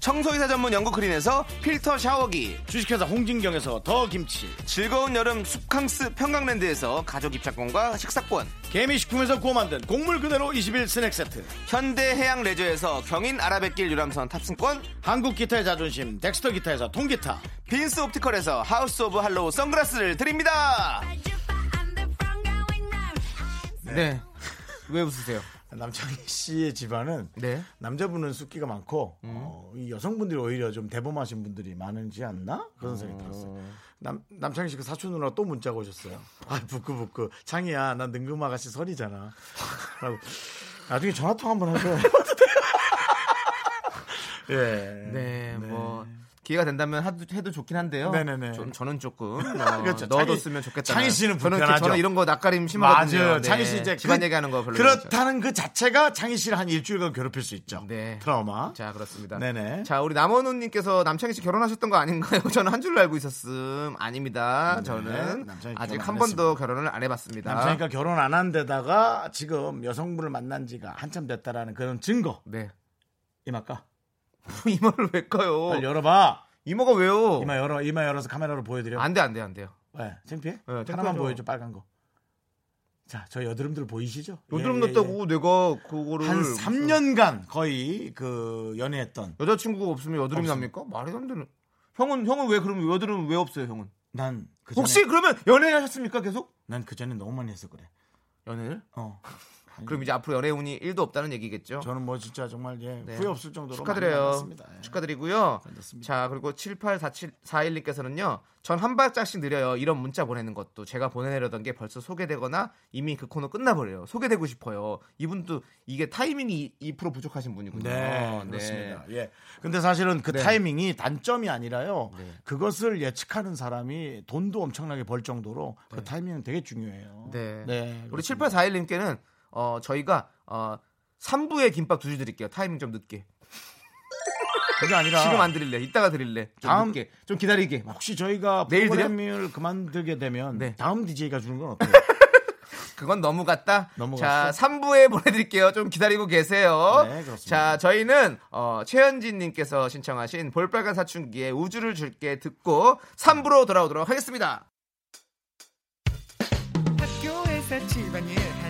청소이사 전문 영국 크린에서 필터 샤워기. 주식회사 홍진경에서 더 김치 즐거운 여름 숲캉스 평강랜드에서 가족 입장권과 식사권. 개미식품에서 구워 만든 곡물 그대로 21 스낵 세트 현대해양 레저에서 경인 아라뱃길 유람선 탑승권. 한국 기타의 자존심 덱스터 기타에서 통기타 빈스 옵티컬에서 하우스 오브 할로우 선글라스를 드립니다. 네. 왜 웃으세요? 남창희 씨의 집안은 네. 남자분은 숫기가 많고 어, 이 여성분들이 오히려 좀 대범하신 분들이 많은지 않나 그런 생각이 들었어요. 남 남창희 씨 그 사촌 누나 또 문자가 오셨어요. 아 부끄부끄 창희야 난 능금 아가씨 설이잖아. 라고 나중에 전화 통화 한번 하죠. <laughs> <laughs> 예. 네, 뭐 기회가 된다면 하도, 해도 좋긴 한데요. 네네네. 좀 저는 조금 <laughs> 어, 그렇죠. 넣어뒀으면 좋겠다. 창희 씨는 저는, 불편하죠. 저는 이런 거 낯가림 심하거든요. 맞아요. 네. 창희 씨 이제 집안 그- 얘기하는 거 별로. 그렇다는 그 자체가 창희 씨를 한 일주일간 괴롭힐 수 있죠. 네. 트라우마. 자 그렇습니다. 네네. 자 우리 남원우님께서 남창희 씨 결혼하셨던 거 아닌가요? <laughs> 저는 한 줄로 알고 있었음. 아닙니다. 네, 저는 아직 한안 번도 결혼을 안 해봤습니다. 남창희가 결혼 안 한 데다가 지금 여성분을 만난 지가 한참 됐다라는 그런 증거. 네. 이마까. <laughs> 이마를 왜 꺼요? 빨리 열어봐. 이마가 왜요? 이마 열어. 이마 열어서 카메라로 보여드려. 안 돼, 안 돼, 안 돼요. 왜? 창피해? 네, 창피하죠. 하나만 보여줘. 빨간 거. 자, 저 여드름들 보이시죠? 요드름 예, 예, 났다고 내가 그거를 예. 한 3년간 거의 그 연애했던 여자친구가 없으면 여드름이 없습니다. 납니까? 말이 안 되는. 형은 형은 왜 그러면 여드름 왜 없어요, 형은? 난 그 전에 혹시 그러면 연애 하셨습니까, 계속? 난 그 전에 너무 많이 해서 그래. 연애를? 어. <laughs> 그럼 이제 앞으로 연애 운이 1도 없다는 얘기겠죠. 저는 뭐 진짜 정말 예, 네. 후회 없을 정도로 축하드려요. 예. 축하드리고요. 그렇습니다. 자, 그리고 784741님께서는요. 전 한 발짝씩 느려요. 이런 문자 보내는 것도 제가 보내려던 게 벌써 소개되거나 이미 그 코너 끝나버려요. 소개되고 싶어요. 이분도 이게 타이밍이 2% 부족하신 분이군요. 네, 그렇습니다. 예. 근데 사실은 그 네. 타이밍이 단점이 아니라요. 네. 그것을 예측하는 사람이 돈도 엄청나게 벌 정도로 그 타이밍은 되게 중요해요. 네. 네, 우리 그렇습니다. 7841님께는 어, 저희가 어, 3부에 김밥 두 줄 드릴게요. 타이밍 좀 늦게. 그게 아니라 지금 안 드릴래. 이따가 드릴래. 좀 다음- 늦게. 좀 기다리게. 혹시 저희가 내일? 프로그램을 그만두게 되면 네. 다음 DJ가 주는 건 어때요? <laughs> 그건 너무 갔다. 너무 자, 갔어? 3부에 보내드릴게요. 좀 기다리고 계세요. 네, 그렇습니다. 자, 저희는 어, 최현진님께서 신청하신 볼빨간 사춘기의 우주를 줄게 듣고 3부로 돌아오도록 하겠습니다. 학교에서 집안일 일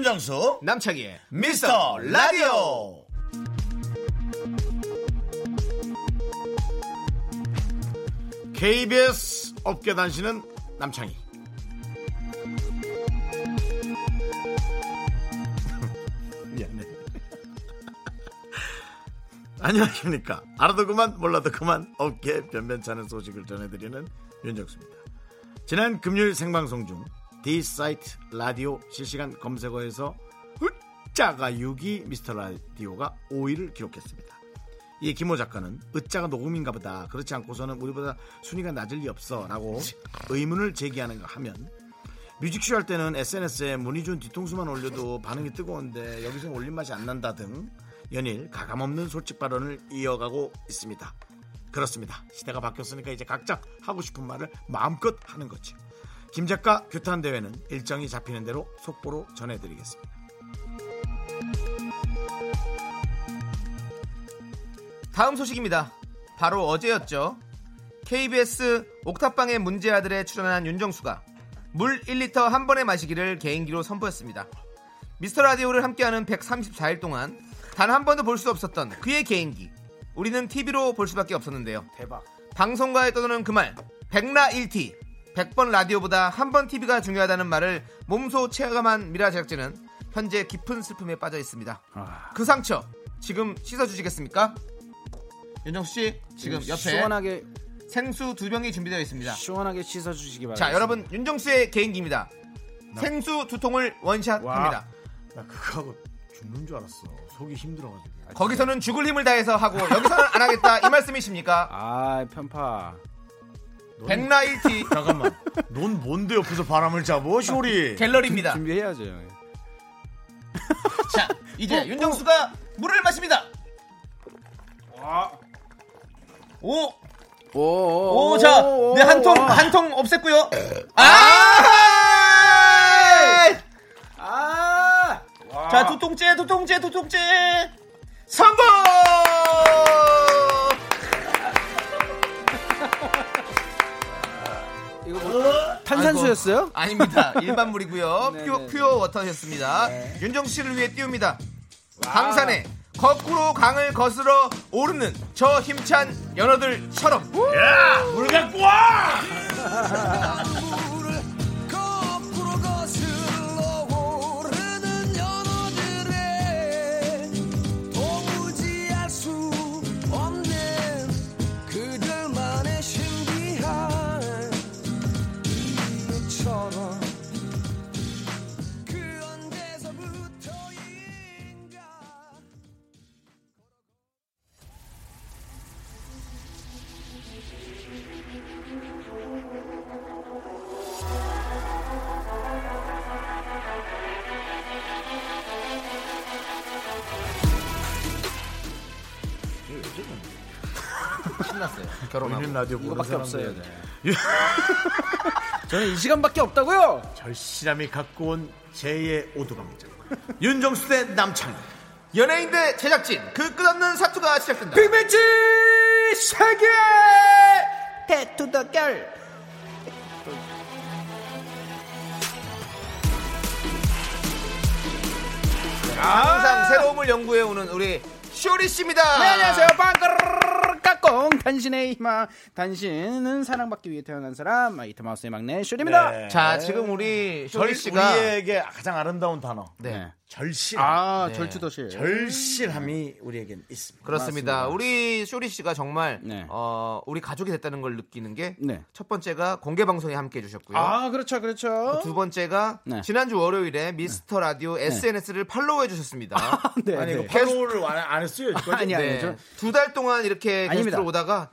윤정수 남창희의 미스터 라디오. KBS 업계 단신은 남창희. <laughs> 미안해. <laughs> 안녕하십니까. 알아도 그만 몰라도 그만 업계 변변찮은 소식을 전해드리는 윤정수입니다. 지난 금요일 생방송 중 D사이트 라디오 실시간 검색어에서 으짜가 6위 미스터 라디오가 5위를 기록했습니다. 이 김호 작가는 으짜가 녹음인가 보다. 그렇지 않고서는 우리보다 순위가 낮을 리 없어. 라고 의문을 제기하는가 하면 뮤직쇼 할 때는 SNS에 문희준 뒤통수만 올려도 반응이 뜨거운데 여기서 올린 맛이 안 난다 등 연일 가감없는 솔직 발언을 이어가고 있습니다. 그렇습니다. 시대가 바뀌었으니까 이제 각자 하고 싶은 말을 마음껏 하는 거죠. 김 작가 규탄 대회는 일정이 잡히는 대로 속보로 전해드리겠습니다. 다음 소식입니다. 바로 어제였죠. KBS 옥탑방의 문제 아들에 출연한 윤정수가 물 1리터 한 번에 마시기를 개인기로 선보였습니다. 미스터 라디오를 함께하는 134일 동안 단 한 번도 볼 수 없었던 그의 개인기. 우리는 TV로 볼 수밖에 없었는데요. 대박. 방송가에 떠도는 그 말, 백라 1티. 100번 라디오보다 한 번 TV가 중요하다는 말을 몸소 체감한 미라 제작진은 현재 깊은 슬픔에 빠져 있습니다. 그 상처 지금 씻어주시겠습니까? 윤정수 씨 지금 옆에 시원하게 생수 두 병이 준비되어 있습니다. 시원하게 씻어 주시기 바랍니다. 자 여러분 윤정수의 개인기입니다. 생수 두 통을 원샷합니다. 나 그거 하고 죽는 줄 알았어. 속이 힘들어가지고. 거기서는 죽을 힘을 다해서 하고 여기서는 안 하겠다 이 말씀이십니까? 아 편파. 백라 1티 <laughs> 잠깐만. 넌 뭔데 옆에서 바람을 잡어, 쇼리? 갤러리입니다. 준비해야죠. <laughs> 자 이제 윤정수가 물을 마십니다. 오 오, 오, 자, 네, 한 통, 한 통 없앴고요. 아! 아! 자, 두 통째, 두 통째, 두 통째. 성공! 이거 뭐 탄산수였어요? 아닙니다. <laughs> 일반 물이고요. 네, 퓨어, 네, 퓨어 워터였습니다. 윤정수 씨를 위해 띄웁니다. 강산에 거꾸로 강을 거슬러 오르는 저 힘찬 연어들처럼. 물 갖고 와! 보이는 라디오 보는 사람들 없어요. 네. <laughs> 저는 이 시간밖에 없다고요. 절실함이 갖고 온 제2의 오두광장. 윤정수 대 남창희. 연예인 대 제작진 그 끝없는 사투가 시작된다. 빅매치 세계 대투더결. 항상 새로움을 연구해 오는 우리 쇼리 씨입니다. 네, 안녕하세요. 빵까르 르 까꿍 당신의 희망. 당신은 사랑받기 위해 태어난 사람. 마이티 마우스의 막내 쇼리입니다. 네. 자, 지금 우리 쇼리 절, 씨가 우리에게 가장 아름다운 단어. 네. 절실. 아, 네. 절투더실. 절실함이 우리에겐 있습니다. 그렇습니다. 우리 쇼리 씨가 정말 네. 어, 우리 가족이 됐다는 걸 느끼는 게첫 네. 번째가 공개 방송에 함께 해 주셨고요. 아, 그렇죠. 그렇죠. 두 번째가 네. 지난주 월요일에 미스터 라디오 SNS를 팔로우해 주셨습니다. 네, 아니, 네. 이거 팔로우를 안, 안 했어요. 아니, 아니. 저- 두달 동안 이렇게 아닙니다. 게스트로 오다가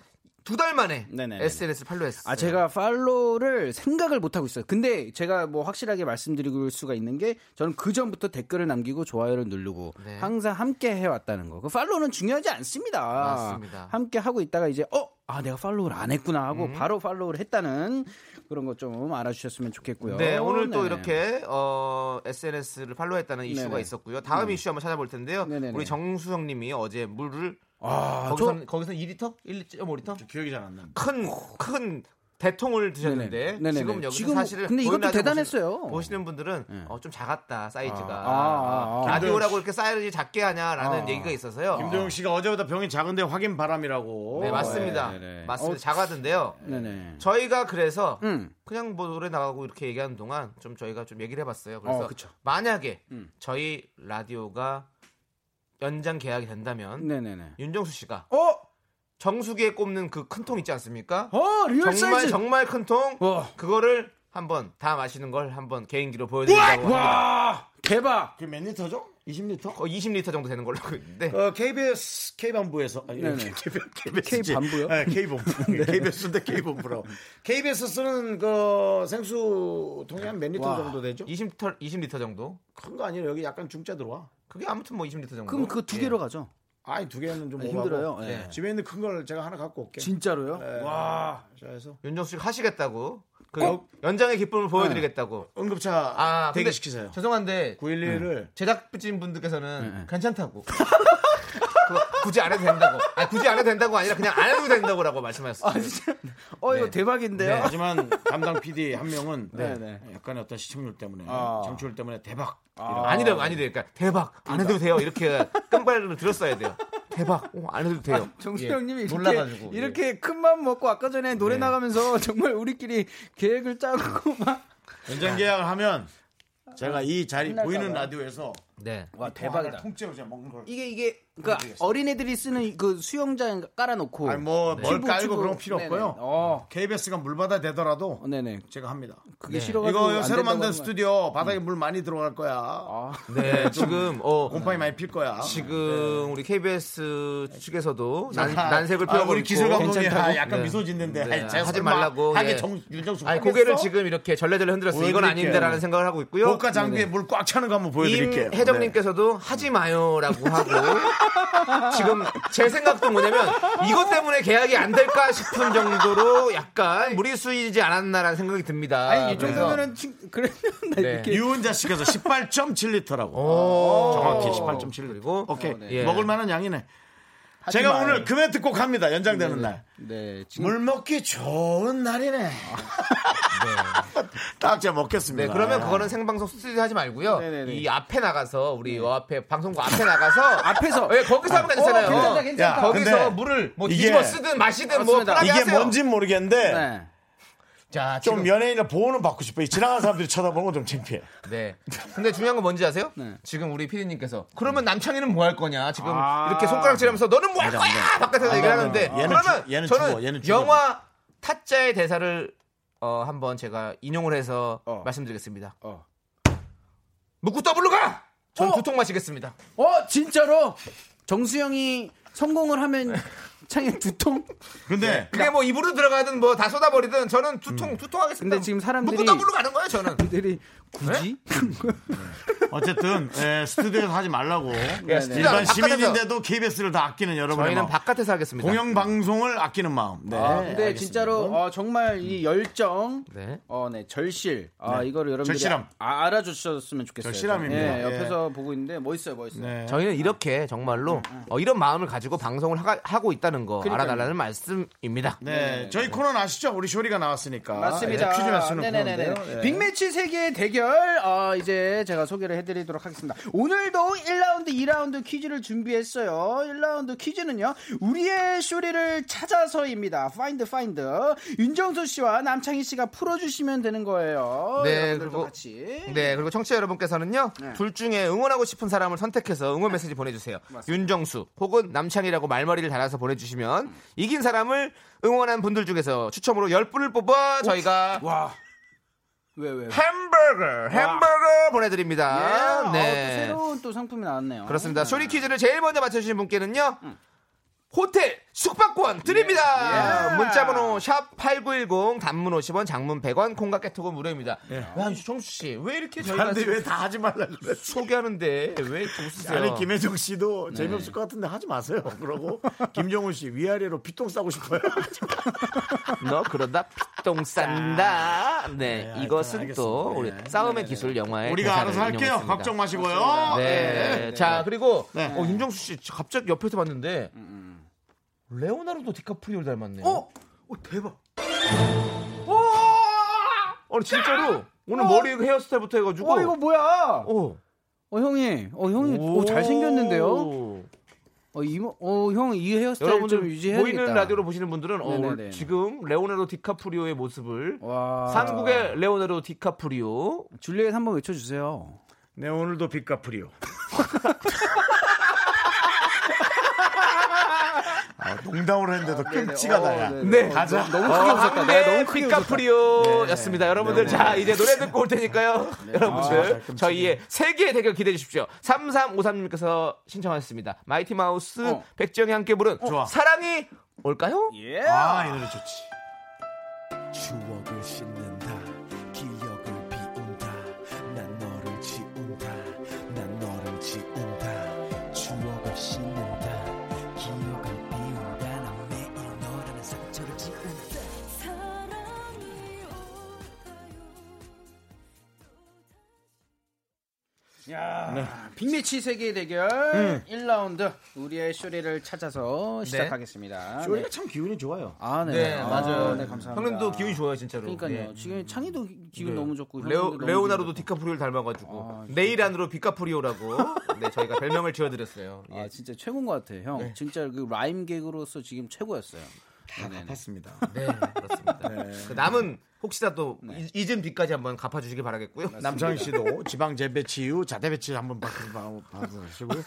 두 달 만에 네네네. SNS를 팔로우했어요. 아, 제가 팔로우를 생각을 못 하고 있어요. 근데 제가 뭐 확실하게 말씀드릴 수가 있는 게 저는 그 전부터 댓글을 남기고 좋아요를 누르고 네. 항상 함께 해왔다는 거. 그 팔로우는 중요하지 않습니다. 맞습니다. 함께 하고 있다가 이제 어, 아 내가 팔로우를 안 했구나 음. 하고 바로 팔로우를 했다는 그런 거좀 알아주셨으면 좋겠고요. 네, 오늘 또 네네. 이렇게 어, SNS를 팔로우했다는 이슈가 네네. 있었고요. 다음 이슈 한번 찾아볼 텐데요. 네네네. 우리 정수영 님이 어제 물을 아, 거기서 거기서 2리터? 1.5리터? 기억이 잘안 납니다. 큰큰 대통을 드셨는데 네네. 지금 여기서 지금 사실은 근데 이것도 대단했어요. 보시, 보시는 분들은 어, 좀 작았다 사이즈가 아, 아, 아. 라디오라고 이렇게 사이즈 작게 하냐라는 아. 얘기가 있어서요. 김도영 씨가 어제보다 병이 작은데 확인 바람이라고. 네 맞습니다. 네네. 맞습니다. 어, 작았는데요. 네네. 저희가 그래서 음. 그냥 뭐 노래 나가고 이렇게 얘기하는 동안 좀 저희가 좀 얘기를 해봤어요. 그래서 어. 만약에 음. 저희 라디오가 연장 계약이 된다면 네네네. 윤정수 씨가 어, 정수기에 꼽는 그 큰 통 있지 않습니까? 어 real 정말 사이즈. 정말 큰 통. 와. 그거를 한번 다 마시는 걸 한번 개인기로 보여드리려고 합니다. 와 대박. 그몇 리터죠? 20리터? 거 20리터 정도 되는 걸로 있는데 어, KBS K본부에서 아니, 네네. KBS K본부요? <laughs> 네, K본부. KBS인데 K본부라고. KBS 쓰는 그 생수 통이 한 몇 리터 와. 정도 되죠? 20리터 20리터 정도. 큰 거 아니에요. 여기 약간 중짜 들어와. 그게 아무튼 뭐 20리터 정도. 그럼 그두 예. 개로 가죠. 아니 두 개는 좀 아. 힘들어요. 네. 예. 집에 있는 큰 걸 제가 하나 갖고 올게. 진짜로요? 네. 와. 그래서 윤정수 씨가 하시겠다고. 그 꼭? 연장의 기쁨을 보여드리겠다고. 응급차 아 근데 대기시키세요. 죄송한데 911을 제작진 분들께서는 네, 네. 괜찮다고. 그거 굳이 안 해도 된다고. 아 굳이 안 해도 된다고 아니라 그냥 안 해도 된다고라고 말씀하셨어요. 어 이거 네. 대박인데요. 네. 하지만 담당 PD 한 명은 네, 네. 약간의 어떤 시청률 때문에 아. 정치율 때문에 대박. 아니래요, 아니래요. 그러니까 대박 안 해도 돼요. 이렇게 <laughs> 끈발을 들었어야 돼요. 대박 어, 안 해도 돼요. 정수영님이 예, 이렇게, 놀라가지고 예. 이렇게 큰맘 먹고 아까 전에 노래 네. 나가면서 <laughs> 정말 우리끼리 계획을 짜고 막 연장 계약을 하면 제가 이 자리 보이는 봐. 라디오에서 네. 와 대박이다. 통째로 제가 먹는 걸. 이게 이게 그러니까. 어린애들이 쓰는 그 수영장 깔아놓고 아니 뭐뭘 튜브, 깔고. 그런 거 필요 네네. 없고요. 어, KBS가 물 받아 대더라도 어, 네네. 제가 합니다. 그게 네. 싫어가지고 이거 안 새로 만든 스튜디오 바닥에 물 많이 들어갈 거야. 아, 네, 지금 어 곰팡이 많이 필 거야. 지금 우리 KBS 측에서도 난, 아, 난색을 아, 펴고 우리 있고 기술 감독이? 아, 약간 네. 미소 짓는데 네, 아이, 제가 하지 말라고, 하게 예. 정 윤정수 아니? 고개를 지금 이렇게 절레절레 흔들었어요. 이건. 아닌데라는 생각을 하고 있고요. 고가 장비에 물 꽉 차는 거 한번 보여드릴게요. 임혜정님께서도 하지 마요라고 하고 지금 제 생각도 뭐냐면 이것 때문에 계약이 안 될까 싶은 정도로 약간 무리수이지 않았나라는 생각이 듭니다. 아니 이 정도면은 그러면 나 네. 이렇게 유은자 씨께서 18.7리터라고. <laughs> 오. 정확히 18.7리터. 그리고 오케이. 네. 예. 먹을 만한 양이네. 제가 마요. 오늘 그 멘트 꼭 합니다. 연장되는 날. 네 지금 물 먹기 좋은 날이네. <laughs> 딱 제가 먹겠습니다. 네, 그러면 그거는 생방송 스튜디오 하지 말고요. 네네네. 이 앞에 나가서 우리 요 앞에 방송국 앞에 나가서 <laughs> 앞에서 예, 거기서 하면 괜찮아요. 어, 괜찮다, 괜찮다. 야, 거기서 물을 뭐 뒤집어 쓰든 마시든 뭐 맞습니다. 편하게 이게 하세요. 뭔진 모르겠는데 네. 자, 좀 지금 연예인의 보호는 받고 싶어요. 이 지나가는 사람들이 쳐다보는 건 좀 창피해. 네. 근데 중요한 건 뭔지 아세요? 네. 지금 우리 피디님께서 그러면 남창이는 뭐 할 거냐? 지금 아. 이렇게 손가락질하면서 너는 뭐 할 거야? 바깥에서 얘기를 하는데 얘는 그러면 주- 얘는 저는 죽어, 얘는 죽어. 영화 타짜의 대사를 어, 한번 제가 인용을 해서 어. 말씀드리겠습니다. 어. 묵고 더블로 가! 전 어. 두통 마시겠습니다. 어 진짜로 정수 형이 성공을 하면 창에 두 통? 근데 그게 뭐 입으로 들어가든 뭐 다 쏟아버리든 저는 두통 두통 하겠습니다. 근데 지금 사람들이- 묵고 더블로 가는 거예요 저는. 들이 굳이? 어쨌든 예, 스튜디오에서 하지 말라고 네, 네. 일반. 시민인데도 KBS를 다 아끼는 여러분의 저희는 마음. 바깥에서 하겠습니다. 공영 방송을 아끼는 마음. 네. 아, 근데 알겠습니다. 진짜로 어, 정말 이 열정, 네. 어, 네 절실, 아 네. 이거를 여러분들이 절실함. 아, 알아주셨으면 좋겠어요. 절실함입니다. 예, 예. 옆에서 보고 있는데 멋있어요, 멋있어요. 네. 저희는 이렇게 정말로 어, 이런 마음을 가지고 방송을 하, 고 있다 는 거 그러니까요. 알아달라는 말씀입니다. 네, 저희 코너는 아시죠? 우리 쇼리가 나왔으니까. 맞습니다. 예, 퀴즈 맞추는 네네네네. 코너인데요. 예. 빅매치 세계 대결 어, 이제 제가 소개를 해드리도록 하겠습니다. 오늘도 1라운드, 2라운드 퀴즈를 준비했어요. 1라운드 퀴즈는요. 우리의 쇼리를 찾아서입니다. find find. 윤정수 씨와 남창희 씨가 풀어주시면 되는 거예요. 네, 그리고- 같이. 네, 그리고 청취자 여러분께서는요. 네. 둘 중에 응원하고 싶은 사람을 선택해서 응원 메시지 보내주세요. 윤정수 혹은 남창이라고 말머리를 달아서 보내 주시면 이긴 사람을 응원한 분들 중에서 추첨으로 10분을 뽑아 저희가 와. 왜 왜? 왜? 햄버거, 햄버거 보내드립니다. 예, 어, 또 네. 새로운 또 상품이 나왔네요. 그렇습니다. 쇼리 퀴즈를 제일 먼저 맞춰주신 분께는요. 호텔 숙박권 드립니다. 예. 문자번호 샵 #8910 단문 50원, 장문 100원, 콩과 깨톡은 무료입니다. 야, 정수 씨, 왜 이렇게 저희가 사람들이 왜다 하지 말라 그래? 소개하는데 왜 웃으세요? 아니 김혜정 씨도 재미없을 것 같은데 하지 마세요. 그러고 김정훈 씨 위아래로 피똥 싸고 싶어요. <laughs> 너 그러다 피똥 싼다. 네, 네, 이것은 하여튼 또 알겠습니다. 우리 네. 싸움의 기술 영화의 우리가 대사를 알아서 할게요. 인용했습니다. 걱정 마시고요. 네. 자, 그리고 네. 어, 윤정수 씨 갑자기 옆에서 봤는데 레오나르도 디카프리오를 닮았네요. 어? 어 대박. 아니 진짜로 오늘 머리 헤어스타일부터 해가지고 어 이거 뭐야? 어, 어 형이, 어 형이, 오, 잘 생겼는데요. 어 이모, 어형이 헤어스타일 좀 여러분들 유지해야겠다. 보이는 라디오로 보시는 분들은 어. 지금 레오나르도 디카프리오의 모습을 와. 한국의 레오나르도 디카프리오 줄리엣 한번 외쳐주세요. 네 오늘도 빚갚으리요. <laughs> 아, 농담으로 했는데도 끔찍하다. 야. 네. 네. 가자. 너무 크게 웃었다. 내가 너무 크게 웃었다. 디카프리오였습니다. 여러분들 자 이제 노래 듣고 올 테니까요. <laughs> 여러분들 아. 저희의 세계의 대결 기대해 주십시오. 3353님께서 신청하셨습니다. 마이티 마우스 어. 백정이 함께 부른 좋아. 사랑이 올까요? 예. 아, 이 노래 좋지. 추억을 씻는다 야, 빅매치 세계 대결 1라운드 우리의 쇼리를 찾아서 시작하겠습니다. 쇼리가 네. 참 기운이 좋아요. 아, 네. 네, 아, 맞아요. 네, 감사합니다. 형님도 기운이 좋아요, 진짜로. 그러니까요. 네. 지금 창희도 기- 기분 네. 너무 좋고 레오, 레오나르도. 디카프리오를 닮아가지고 아, 내일 안으로 디카프리오라고 <laughs> 네 저희가 별명을 지어드렸어요. 예. 아, 진짜 최고인 것 같아요, 형. 네. 진짜 그 라임 개그로서 지금 최고였어요. 네네네. 갚았습니다. 네, 그렇습니다. 그 남은 혹시라도 이- 잊은 빚까지 한번 갚아주시기 바라겠고요. 남창희 씨도 지방 재배치 이후 자대 배치 한번 받으시고요.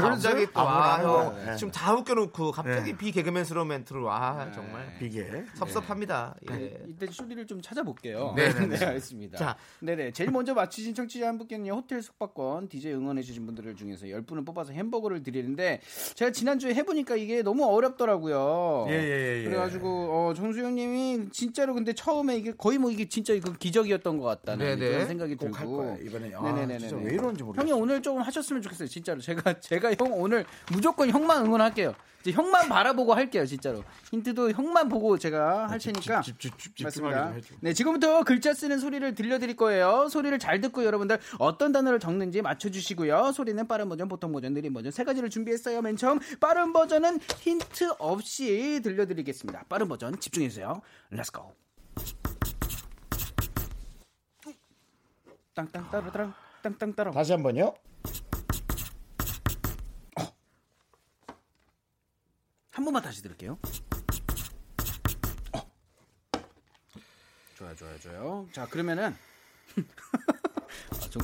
갑자기 <laughs> 또 와, 형. 네. 지금 다 웃겨놓고 갑자기 비개그맨스러운 멘트로 와 네. 정말 비계. 섭섭합니다. 예. 이때 쇼리를 좀 찾아볼게요. 네, 네, 네, 네. 알겠습니다. 자. 네네. 제일 먼저 맞히신 청취자 한 분께는요, 호텔 숙박권, DJ 응원해주신 분들을 중에서 10 분을 뽑아서 햄버거를 드리는데, 제가 지난 주에 해보니까 이게 너무 어렵더라고요. 예, 예, 예, 예. 그래가지고, 어, 정수영 님이 진짜 로 근데 처음에 이게 거의 뭐 이게 진짜 그 기적이었던 것 같다는 네네. 그런 생각이 들고. 이번에. 아, 네네네네. 왜 이러는지 모르겠어. 형이 오늘 조금 하셨으면 좋겠어요, 진짜로. 제가, 제가 형 오늘 무조건 형만 응원할게요. 이제 형만 바라보고 할게요, 진짜로. 힌트도 형만 보고 제가 할 테니까. 집, 집, 맞습니다. 네, 지금부터 글자 쓰는 소리를 들려드릴 거예요. 소리를 잘 듣고 여러분들 어떤 단어를 적는지 맞춰주시고요. 소리는 빠른 버전, 보통 버전, 느린 버전 세 가지를 준비했어요. 맨 처음 빠른 버전은 힌트 없이 들려드리겠습니다. 빠른 버전 집중해주세요. Let's go. 땅땅 따라따랑 땅땅 따라. 다시 한 번요. 번만 다시 들을게요. 어. 좋아요, 좋아요, 좋아요. 자, 그러면은 <laughs> 아, 좀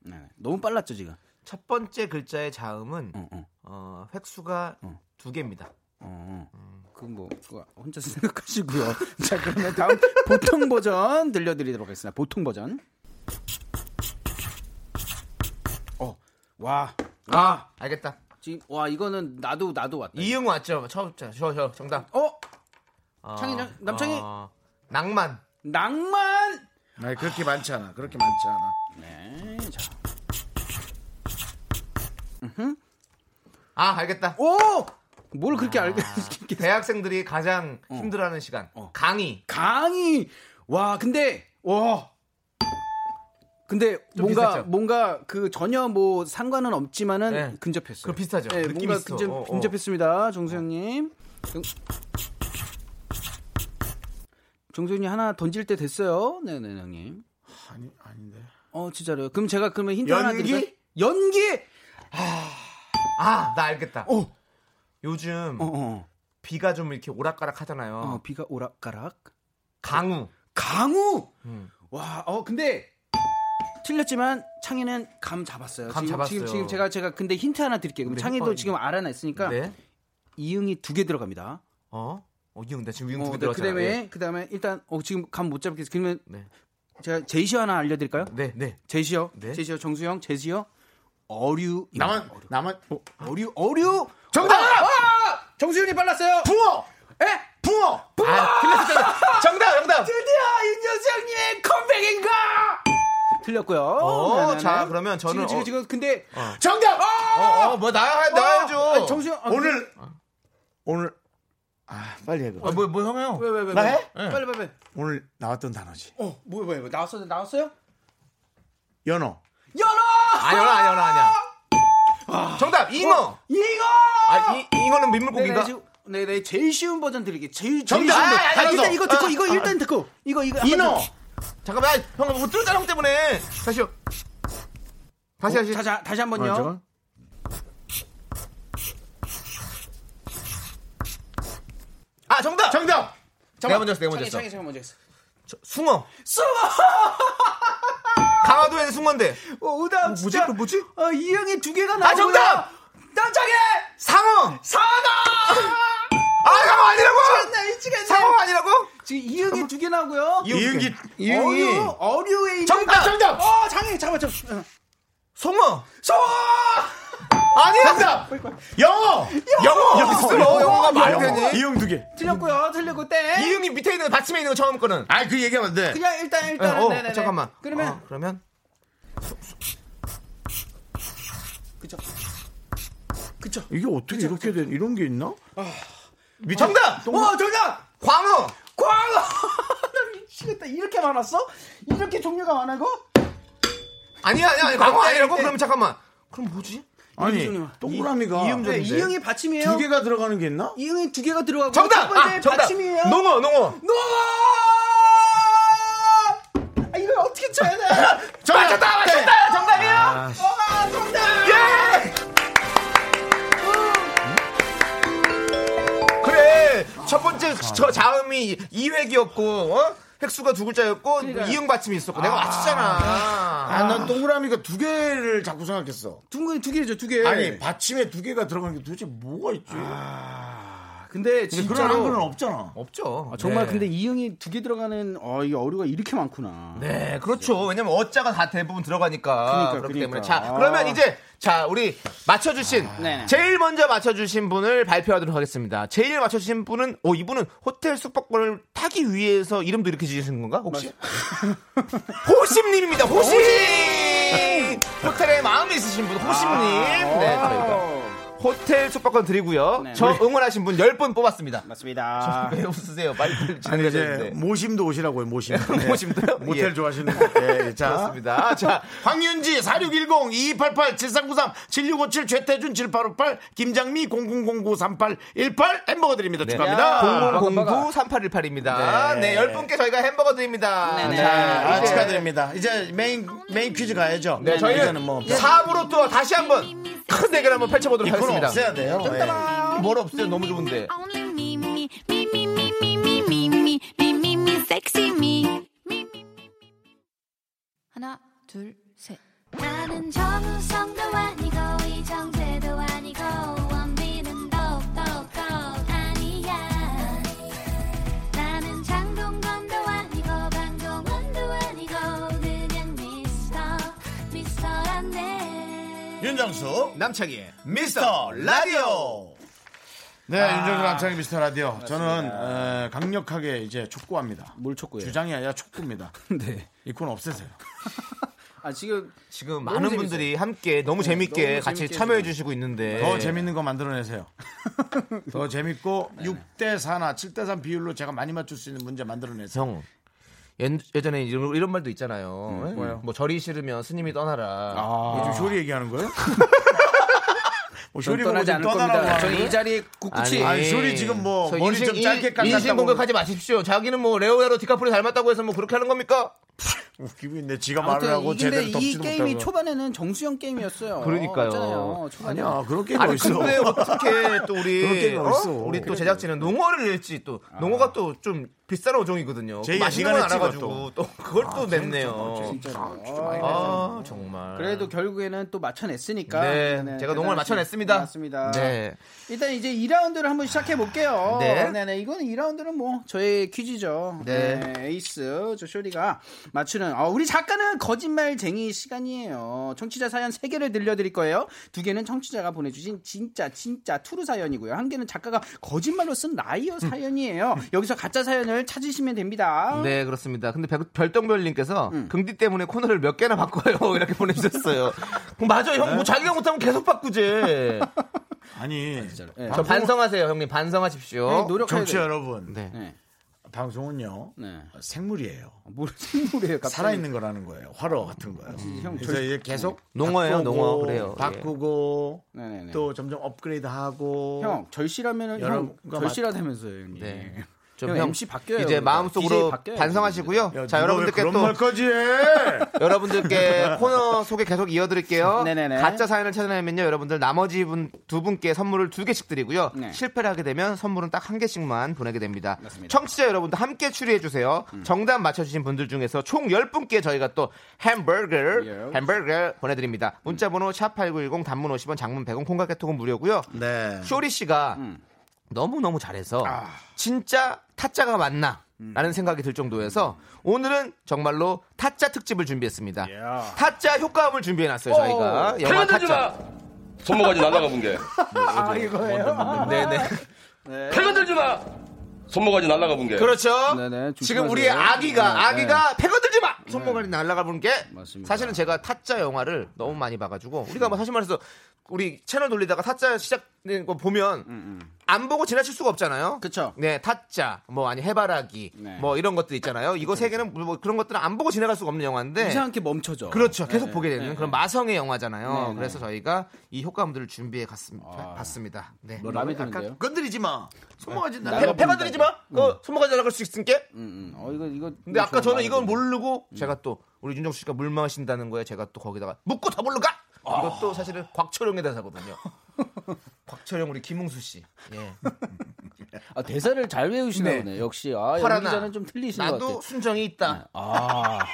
네, 너무 빨랐죠 지금. 첫 번째 글자의 자음은 어, 어, 어, 획수가 두 개입니다. 어, 어. 그뭐 그거 혼자서 생각하시고요. <laughs> 자, 그러면 다음 보통 버전 들려드리도록 하겠습니다. 보통 버전. 어, 와, 아 알겠다. 지금 와 이거는 나도 나도 왔다. 이응 왔죠. 저, 저, 저, 저 정답. 어 어, 창희, 남- 남창희. 어, 낭만. 낭만. 아니 그렇게 많지 않아. 그렇게 많지 않아. 네. 자. 아, 알겠다. 오! 뭘 그렇게 알게 대학생들이 가장 힘들어하는 시간. 강의. 강의. 와, 근데 와. 근데 좀 뭔가 비슷했죠? 뭔가 그 전혀 뭐 상관은 없지만은 네. 근접했어요. 그럼 비슷하죠? 네, 느낌 뭔가 있어. 근접, 어, 어. 근접했습니다. 정수영님. 정- 정수영님 하나 던질 때 됐어요. 네네 형님. 아니 아닌데. 어 진짜로요. 그럼 제가 그러면 힌트 하나 연기? 드릴까요? 연기. 아, 나 알겠다. 어. 요즘 어, 어. 비가 좀 이렇게 오락가락 하잖아요. 어, 비가 오락가락. 강우. 강우. 음. 와, 어 근데 틀렸지만 창희는 감 잡았어요. 감 지금, 잡았어요. 지금 지금 제가 제가 근데 힌트 하나 드릴게요. 그럼 근데 창희도 헷갈리네. 지금 알아냈으니까 네. 이응이 두 개 들어갑니다. 어? 어, 이응, 나 지금 이응 어, 두개 네, 들었잖아. 그다음에 그다음에 일단 어, 지금 감 못 잡겠어요. 그러면 네. 제가 제시어 하나 알려드릴까요? 네, 네. 제시어, 네. 제시어 정수영 제시어 어류. 나만 나만 어, 어류 어류. 정답! 아! 정수영이 빨랐어요. 붕어. 에? 붕어. 아, 틀렸어. 정답, 정답. 드디어 윤여정님의 컴백인가? 틀렸고요. 어, 네네네. 자, 그러면 저는 지금 지금 어- 지금 근데 정답. 어, 어, 뭐, 나야, 나야죠. 아, 정수영 아, 오늘 오늘 아 빨리 해. 그럼. 아, 뭐, 뭐, 형이요? 왜, 왜, 왜? 나 왜? 해? 빨리, 빨리, 빨리. 오늘 나왔던 단어지. 어, 뭐야, 뭐야, 뭐야. 나왔어요? 나왔어요? 연어. 연어! 아, 연어, 아니야, 연어, 아니야. 정답, 잉어. 이거! 아, 이, 잉어는 민물고기인가? 지금, 네네, 제일 쉬운 버전 드릴게요. 제일, 제일 정답! 쉬운 버전. 아, 아, 아, 일단 아, 이거 듣고, 아, 이거 아, 일단 듣고. 이거, 이거. 한번 인어. 듣- 잠깐만, 아, 형, 못 들었잖아, 형 때문에. 다시요. 다시, 다시. 어, 다시, 다시 한 번요. 어? 아, 정답! 정답. 내가 먼저 했어, 내가 먼저 했어. 창희, 창희 먼저 했어. 저, 숭어. 숭어! <laughs> 강화도에는 숭어인데. 어, 오다, 뭐지? 진짜. 그 뭐지? 어, 이 형이 두 개가 나오고. 정답! 남창희! 상어! 사나! 아, 상어 아니라고! 미치겠네, 미치겠네. 상어 아니라고? 지금 이 형이 두 개 나오고요. 이응기 어류, 이응이 어류에 있는. 정답! 정답! 어, 장애, 잠깐만, 좀. 어. 송어! 소! 아니야! 정답. 영어. 영어! 여기 있어, 영어가 말이 영어. 되니? 이응 두 개. 틀렸고요, 틀렸고, 땡. 이응이 밑에 있는 거, 받침에 있는 거 처음 거는. 아, 그 얘기하면 안 돼. 그냥 일단, 일단. 어, 네네네. 잠깐만. 그러면, 어, 그러면 그쵸. 그쵸. 이게 어떻게 이렇게 된 이런 게 있나? 미- 정답! 어, 정답! 광어! 광어! <laughs> 나 미치겠다. 이렇게 많았어? 이렇게 종류가 많아고? 아니야, 아니야, 아니, 광어 아니라고? 그럼 잠깐만. 그럼 뭐지? 아니, 이응이 동그라미가 이응 네, 정도인데? 이 형이 받침이에요. 두 개가 들어가는 게 있나? 이 형이 두 개가 들어가고. 정답! 첫 번째 아, 정답! 받침이에요. 농어, 농어! 아, 이걸 어떻게 쳐야 돼? <laughs> 맞췄다! 맞췄다! 정답이에요! 아, 정 첫 번째 저 자음이 이획이었고 어? 획수가 두 글자였고 그러니까요. 이응 받침이 있었고 내가 맞췄잖아 아, 난 동그라미가 두 개를 자꾸 생각했어. 두 개, 두 개죠, 두 개. 아니, 받침에 두 개가 들어가는 게 도대체 뭐가 있지? 근데 근데 진짜로. 그런 한글은 없잖아. 없죠 아, 정말 네. 근데 이 형이 두 개 들어가는 어, 이 어류가 이렇게 많구나. 네 그렇죠 왜냐면 어자가 다 대부분 들어가니까 그러니까, 그렇기 그러니까. 때문에 자 아. 그러면 이제 자 우리 맞춰주신 네네. 제일 먼저 맞춰주신 분을 발표하도록 하겠습니다 제일 맞춰주신 분은 오 이분은 호텔 숙박권을 타기 위해서 이름도 이렇게 지으신 건가 혹시 호심님입니다 호심 호텔에 마음이 있으신 분 호심님 네 저희가 호텔 숙박권 드리고요 네. 저 응원하신 분 10분 뽑았습니다 맞습니다. 왜 웃으세요 빨리 아니, <laughs> 이제 되는데 모심도 오시라고요, 모심. <laughs> 모심도요? 모텔 예. 좋아하시는 분. 예, 자. 그렇습니다 자 <laughs> 황윤지 4610 2288 7393 7657 최태준 7858 김장미 00093818 햄버거 드립니다. 네. 축하합니다. 00093818입니다. 네. 10분께 저희가 햄버거 드립니다. 네네. 자, 아, 이제- 축하드립니다. 이제 메인 메인 퀴즈 가야죠. 네, 저희는 이제는 뭐 4부로 또 다시 한번 큰 대결 한번 펼쳐보도록 이코는 하 좋습니다. 없애야 돼요. 예. 뭘 없어요? 너무 좋은데. 하나, 둘, 셋. 나는 정우성도 아니고 이정재도 아니고 윤정수 남창희의 미스터 라디오. 네, 윤정수 남창희 미스터 라디오. 저는 에, 강력하게 이제 촉구합니다. 뭘 촉구해요? 주장이 아니라 촉구입니다. <laughs> 네. 이 코너 없애세요. <laughs> 아 지금 지금 많은 재밌어요. 분들이 함께 너무 재밌게 너무 같이 재밌게 참여해. 주시고 있는데 더 재밌는 거 만들어내세요. <laughs> 더 재밌고 6대 4나 7대 3 비율로 제가 많이 맞출 수 있는 문제 만들어내세요. 형 예, 예전에 이런, 이런 말도 있잖아요. 예? 뭐요? 뭐 절이 싫으면 스님이 떠나라. 아, 요즘 쇼리 얘기하는 거예요? <laughs> 뭐전 쇼리 떠나지 않을 겁니다. 저는? 이 자리에 꿋꿋이 아니, 쇼리 지금 뭐저 머리 좀 짧게 인- 깎았다고. 인신 공격하지 마십시오. 자기는 뭐 레오나르도 디카프리오 닮았다고 해서 뭐 그렇게 하는 겁니까? 웃기고 있네. 지가 말을 하고 아무튼 근데 제대로 이 게임이 못하고. 초반에는 정수 형 게임이었어요. 그러니까요. 아니야, 그런 게임 아니 어딨어. 근데 어떻게 또 그런 우리 게임이 어? 어딨어. 우리 또 제작진은 농어를 낼지 또 농어가 또 좀 비싼 어종이거든요. 제일 맛있는 건 알아가지고 또 그걸 또 냈네요. 진짜로. 아 정말. 그래도 결국에는 또 맞춰냈으니까. 네, 제가 농어를 맞춰냈습니다. 맞습니다. 네. 일단 이제 2라운드를 한번 시작해 볼게요. 네. 네 네. 이거는 2라운드는 뭐 저의 퀴즈죠. 네. 네. 에이스 저 쇼리가 맞추는. 어, 우리 작가는 거짓말쟁이 시간이에요. 청취자 사연 3 개를 들려드릴 거예요. 두 개는 청취자가 보내주신 진짜 진짜 true 사연이고요. 한 개는 작가가 거짓말로 쓴 liar 사연이에요. <laughs> 여기서 가짜 사연을 찾으시면 됩니다. 네 그렇습니다. 근데 별- 별똥별님께서 긍디 때문에 코너를 몇 개나 바꿔요 <laughs> 이렇게 보내주셨어요. 맞아 형 뭐 자기가 못하면 계속 바꾸지. <laughs> 아니, 네. 저 반성하세요 형님 반성하십시오. 네, 노력해야 정치 돼요. 여러분. 네. 네. 방송은요. 네. 생물이에요. 뭘 생물이에요, 갑자기. 살아있는 거라는 거예요. 화로 같은 거예요. 형, 그래서 절- 이제 계속 농어예요, 바꾸고, 농어. 그래요. 예. 바꾸고 네네네. 또 점점 업그레이드하고 형 절실하면은 형 여러분과 절실하다면서요 형님. 네. 형, 좀 형, MC 바뀌어요. 이제 그러니까. 마음속으로 바뀌어요. 반성하시고요. 야, 자 여러분들께 그런 또 말까지 해? <laughs> 여러분들께 코너 소개 계속 이어드릴게요. 네네네. 가짜 사연을 찾아내면요, 여러분들 나머지 분 두 분께 선물을 두 개씩 드리고요. 네. 실패를 하게 되면 선물은 딱 한 개씩만 보내게 됩니다. 맞습니다. 음. 청취자 여러분들 함께 추리해 주세요. 정답 맞춰주신 분들 중에서 총 10분께 저희가 또 햄버거, 예. 햄버거 보내드립니다. 문자번호 샵8910 단문 50원, 장문 100원, 콩깍개톡은 무료고요. 네. 쇼리 씨가 음. 너무너무 잘해서 아. 진짜 타짜가 맞나? 음. 라는 생각이 들 정도여서 오늘은 정말로 타짜 특집을 준비했습니다. 예. 타짜 효과음을 준비해놨어요 저희가. 영화 타짜. 손모가지 날라가 본 게. <laughs> 아 이거예요? 네네. 패가 들지 마. 손모가지 날라가 본 게. 그렇죠. 네네, 지금 조심하세요. 우리의 아기가 네, 아기가 패거들지 마. 손모가지 날라가 보는 게 맞습니다. 사실은 제가 타짜 영화를 너무 많이 봐가지고 우리가 뭐 사실 말해서 우리 채널 돌리다가 타짜 시작된 거 보면 안 보고 지나칠 수가 없잖아요. 음, 그쵸. 네, 타짜, 뭐 아니 해바라기, 네. 뭐 이런 것들 있잖아요. 이거 세 개는 뭐 그런 것들은 안 보고 지나갈 수가 없는 영화인데. 이상하게 멈춰져. 그렇죠. 계속 네, 보게 되는 네, 그런 네. 마성의 영화잖아요. 네, 네. 그래서 저희가 이 효과음들을 준비해 갔습니다. 봤습니다. 네. 마음에 드는데요? 건드리지 마. 손모가지 네. 나. 패, 패가 들이지 마. 그 손모가지 날아갈 수 있으니까. 음, 음. 어 이거 이거. 근데 아까 좀 저는 이건. 모르고 제가 또 우리 윤정수 씨가 물 마신다는 거에 제가 또 거기다가 묻고 더 모르가. 이것도 사실은 곽철용의 대사거든요. <laughs> 곽철용 우리 김웅수 씨. 예. 아, 대사를 잘 외우시나 네. 보네. 역시 아. 연기자는 좀 틀리신 것 나도 같아요. 순정이 있다. 아 <laughs>